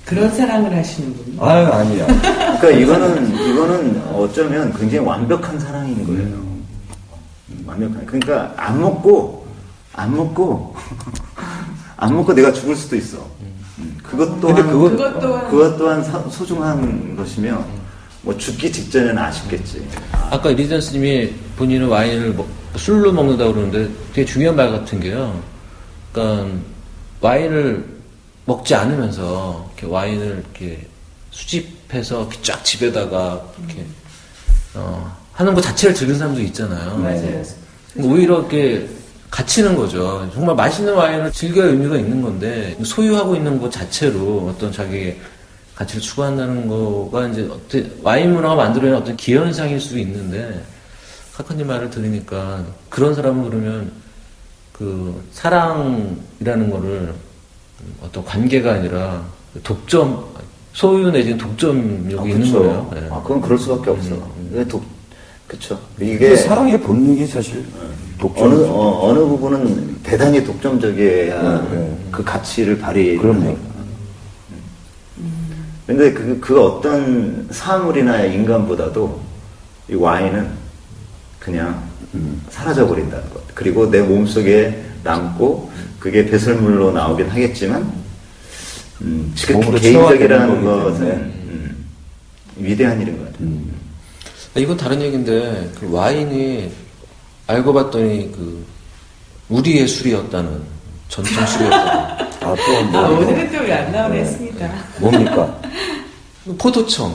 그런 사랑을 하시는군요. 아유, 아니야. [LAUGHS] 그러니까 이거는 이거는 어쩌면 굉장히 완벽한 사랑인 거예요. 음, 완벽한. 그러니까 안 먹고 안 먹고 [LAUGHS] 안 먹고 내가 죽을 수도 있어. 음, 그것 또한 그거- 그것 또한 그것 또한 사- 소중한 것이며 뭐 죽기 직전에는 아쉽겠지. 아 까 리전스님이 본인은 와인을 먹- 술로 먹는다고 그러는데 되게 중요한 말 같은 게요. 그러니까 와인을 먹지 않으면서 이렇게 와인을 이렇게 수집해서 이렇게 쫙 집에다가 이렇게 어, 하는 것 자체를 즐기는 사람도 있잖아요. 맞아요. 오히려 이렇게 갇히는 거죠. 정말 맛있는 와인을 즐겨야 의미가 있는 건데 소유하고 있는 것 자체로 어떤 자기 가치를 추구한다는 거가 이제 어떻게 와인 문화가 만들어낸 어떤 기현상일 수 있는데 카카님 말을 들으니까 그런 사람은 그러면 그 사랑이라는 거를 어떤 관계가 아니라 독점 소유 내지는 독점력이 아, 있는. 거예요. 네. 아, 그건 그럴 수밖에 없어. 이게 독, 그쵸. 이게 이게 사랑의 본능이 사실 독점. 어느, 어, 어느 부분은 대단히 독점적이어야 네. 그 가치를 발휘. 그럼요. 근데 그, 그 어떤 사물이나 인간보다도 이 와인은 그냥 사라져 버린다는 것. 그리고 내 몸속에 남고 그게 배설물로 나오긴 하겠지만 음, 그 몸으로 개인적이라는 것은. 음, 위대한 일인 것 같아요. 이건 다른 얘기인데 그 와인이 알고 봤더니 그 우리의 술이었다는 전통 술이었다는 아, 또 뭐, 아, 오늘은 또 왜 안 나오네 했습니다. 뭡니까? 포도청.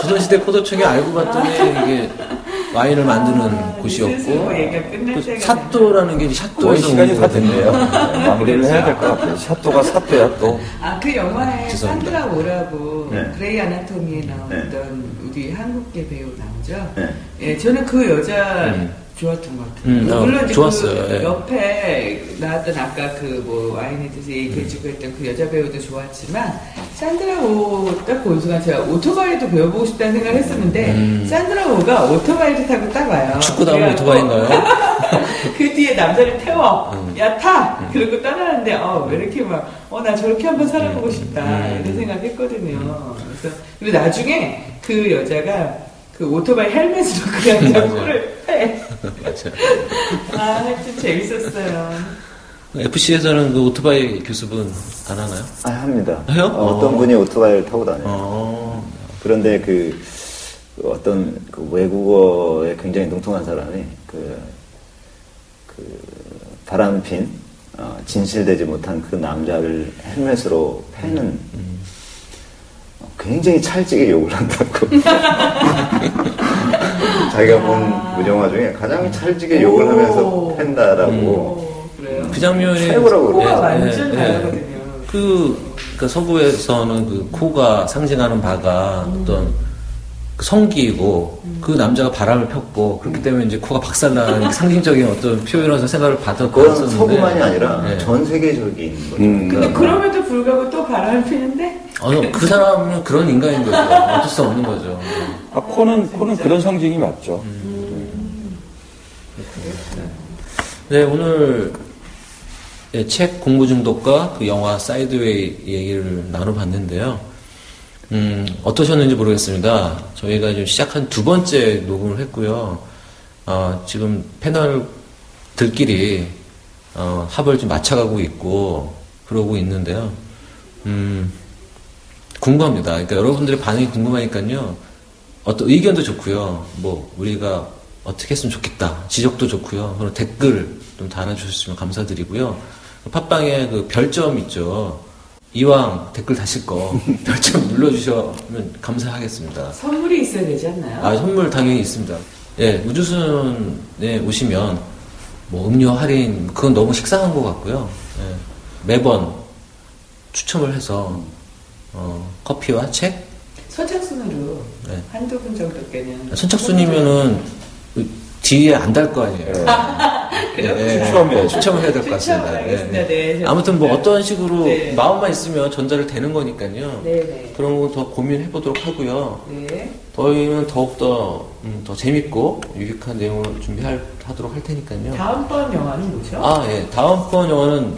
조선시대 포도청이 알고 봤더니 이게 와인을 만드는 아, 곳이었고 뭐그 샷도라는 게 거의 샤도에서 시간이 온 다. 됐네요. 네, 마무리를 해야 될 것 같아요. 샤또가 사또야 또. 아, 그 영화에. 산드라 오라고 네. 그레이 아나토미에 나왔던 우리 한국계 배우 나 오죠. 네. 예, 저는 그 여자 음. 좋았던 것 같아요. 음, 어, 물론 이제 좋았어요. 그 예. 옆에 나왔던 아까 그뭐 와인에 대해서 얘기해주고 했던 그 여자 배우도 좋았지만 산드라 오딱 본 순간 제가 오토바이도 배워보고 싶다는 생각을 했었는데 음. 산드라 오가 오토바이를 타고 딱 와요. 하고 그래갖고 오토바이인가요? [LAUGHS] 그 뒤에 남자를 태워. 음. 야, 타! 그리고 떠나는데, 어, 왜 이렇게 막, 어, 나 저렇게 한번 살아보고 싶다. 음. 이런 생각 했거든요. 그래서, 그리고 나중에 그 여자가 그 오토바이 헬멧으로 그냥. [LAUGHS] 코를 빼. 맞아요. 아, 하여튼 재밌었어요. FC에서는 그 오토바이 교습은 안 하나요? 아, 합니다. 해요? 어, 떤 어. 분이 오토바이를 타고 다녀요. 어. 그런데 그, 그 어떤 그 외국어에 굉장히 능통한 사람이 그, 그 바람핀 어, 진실되지 못한 그 남자를 헬멧으로 패는 어, 굉장히 찰지게 욕을 한다고. [LAUGHS] 자기가 본 무정화 중에 가장 찰지게 욕을 오. 하면서 팬다라고. 오, 그래요? 그 장면이 최고라고 코가 그래요. 완전 예, 예. 다르거든요. 그, 그 서구에서는 그 코가 상징하는 바가 어떤 그 성기이고 그 남자가 바람을 폈고 그렇기 때문에 이제 코가 박살나는 [LAUGHS] 상징적인 어떤 표현으로서 생각을 받았 그건 받았었는데 서구만이 아니라 예. 전 세계적인 거죠. 음. 근데 그러니까 그럼에도 불구하고 또 바람을 피는데? 어, 그 사람은 그런 인간인 거죠. 어쩔 수 없는 거죠. 아, 코는, 코는 그런 상징이 맞죠. 네, 오늘 예, 책 공부 중독과 그 영화 사이드웨이 얘기를 나눠봤는데요. 음, 어떠셨는지 모르겠습니다. 저희가 지금 시작한 두 번째 녹음을 했고요. 어, 지금 패널들끼리 어, 합을 좀 맞춰가고 있고 그러고 있는데요. 음, 궁금합니다. 그러니까 여러분들의 반응이 궁금하니까요. 어떤 의견도 좋고요. 뭐 우리가 어떻게 했으면 좋겠다. 지적도 좋고요. 그리고 댓글 좀 달아주셨으면 감사드리고요. 팟빵에 그 별점 있죠. 이왕 댓글 다실 거 [LAUGHS] 별점 눌러주시면 감사하겠습니다. 선물이 있어야 되지 않나요? 아, 선물 당연히 있습니다. 예, 우주순에 오시면 뭐 음료 할인 그건 너무 식상한 것 같고요. 예, 매번 추첨을 해서 어, 커피와 책 선착순으로 네. 한두 분 정도께는 선착순이면은 그 뒤에 안 달 거 아니에요. [LAUGHS] 그렇구나. 추첨해야죠. 추첨을 해야 될 것 같습니다. 하겠습니다. 네. 아무튼 뭐 어떤 식으로 네. 마음만 있으면 전달이 되는 거니까요. 네네. 그런 거 더 고민해 보도록 하고요. 네. 저희는 더욱더 음, 더 재밌고 유익한 내용을 준비하도록 할 테니까요. 다음번 영화는 뭐죠? 아, 예. 다음번 영화는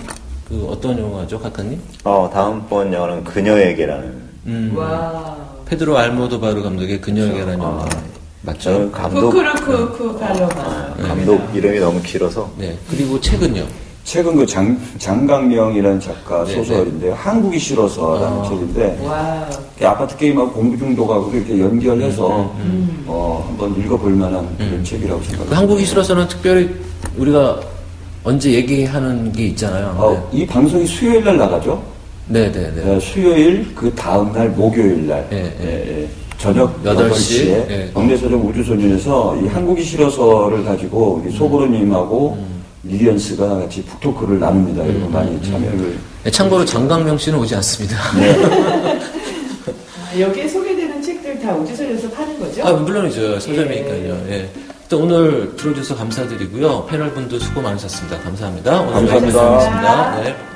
그 어떤 영화죠, 각하님? 어, 다음번 영화는 그녀에게라는 음, 와. 페드로 알모도바르 감독의 그녀에게라는 영화 맞죠? 저는 감독 부크루크크 팔로마. 아, 감독 이름이 너무 길어서 네. 그리고 책은요. 최근 그 장, 장강명이라는 작가 네, 소설인데요. 한국이 싫어서라는 아. 책인데, 와. 그 아파트 게임하고 공부 중독하고 이렇게 연결해서, 음, 어, 한번 읽어볼 만한 그런 책이라고 그 생각합니다. 한국이 싫어서는 특별히 우리가 언제 얘기하는 게 있잖아요. 어, 이 방송이 수요일 날 나가죠? 네, 네, 네. 어, 수요일 그 다음 날 목요일 날 예, 예, 예. 저녁 여덟 8시에 시, 예. 국내서점 우주소년에서 이 한국이 싫어서를 가지고 우리 소보로님하고 음. 리리언 스가 같이 북토크를 나눕니다. 여러분 많이 참여를 네, 참고로 장강명 씨는 오지 않습니다. [LAUGHS] 아, 여기에 소개되는 책들 다 우주선에서 파는 거죠? 아, 물론이죠. 서점이니까요. 예. 일단 오늘 들어주셔서 감사드리고요. 패널분도 수고 많으셨습니다. 감사합니다. 오늘 감사합니다. 여기까지 하겠습니다. 네.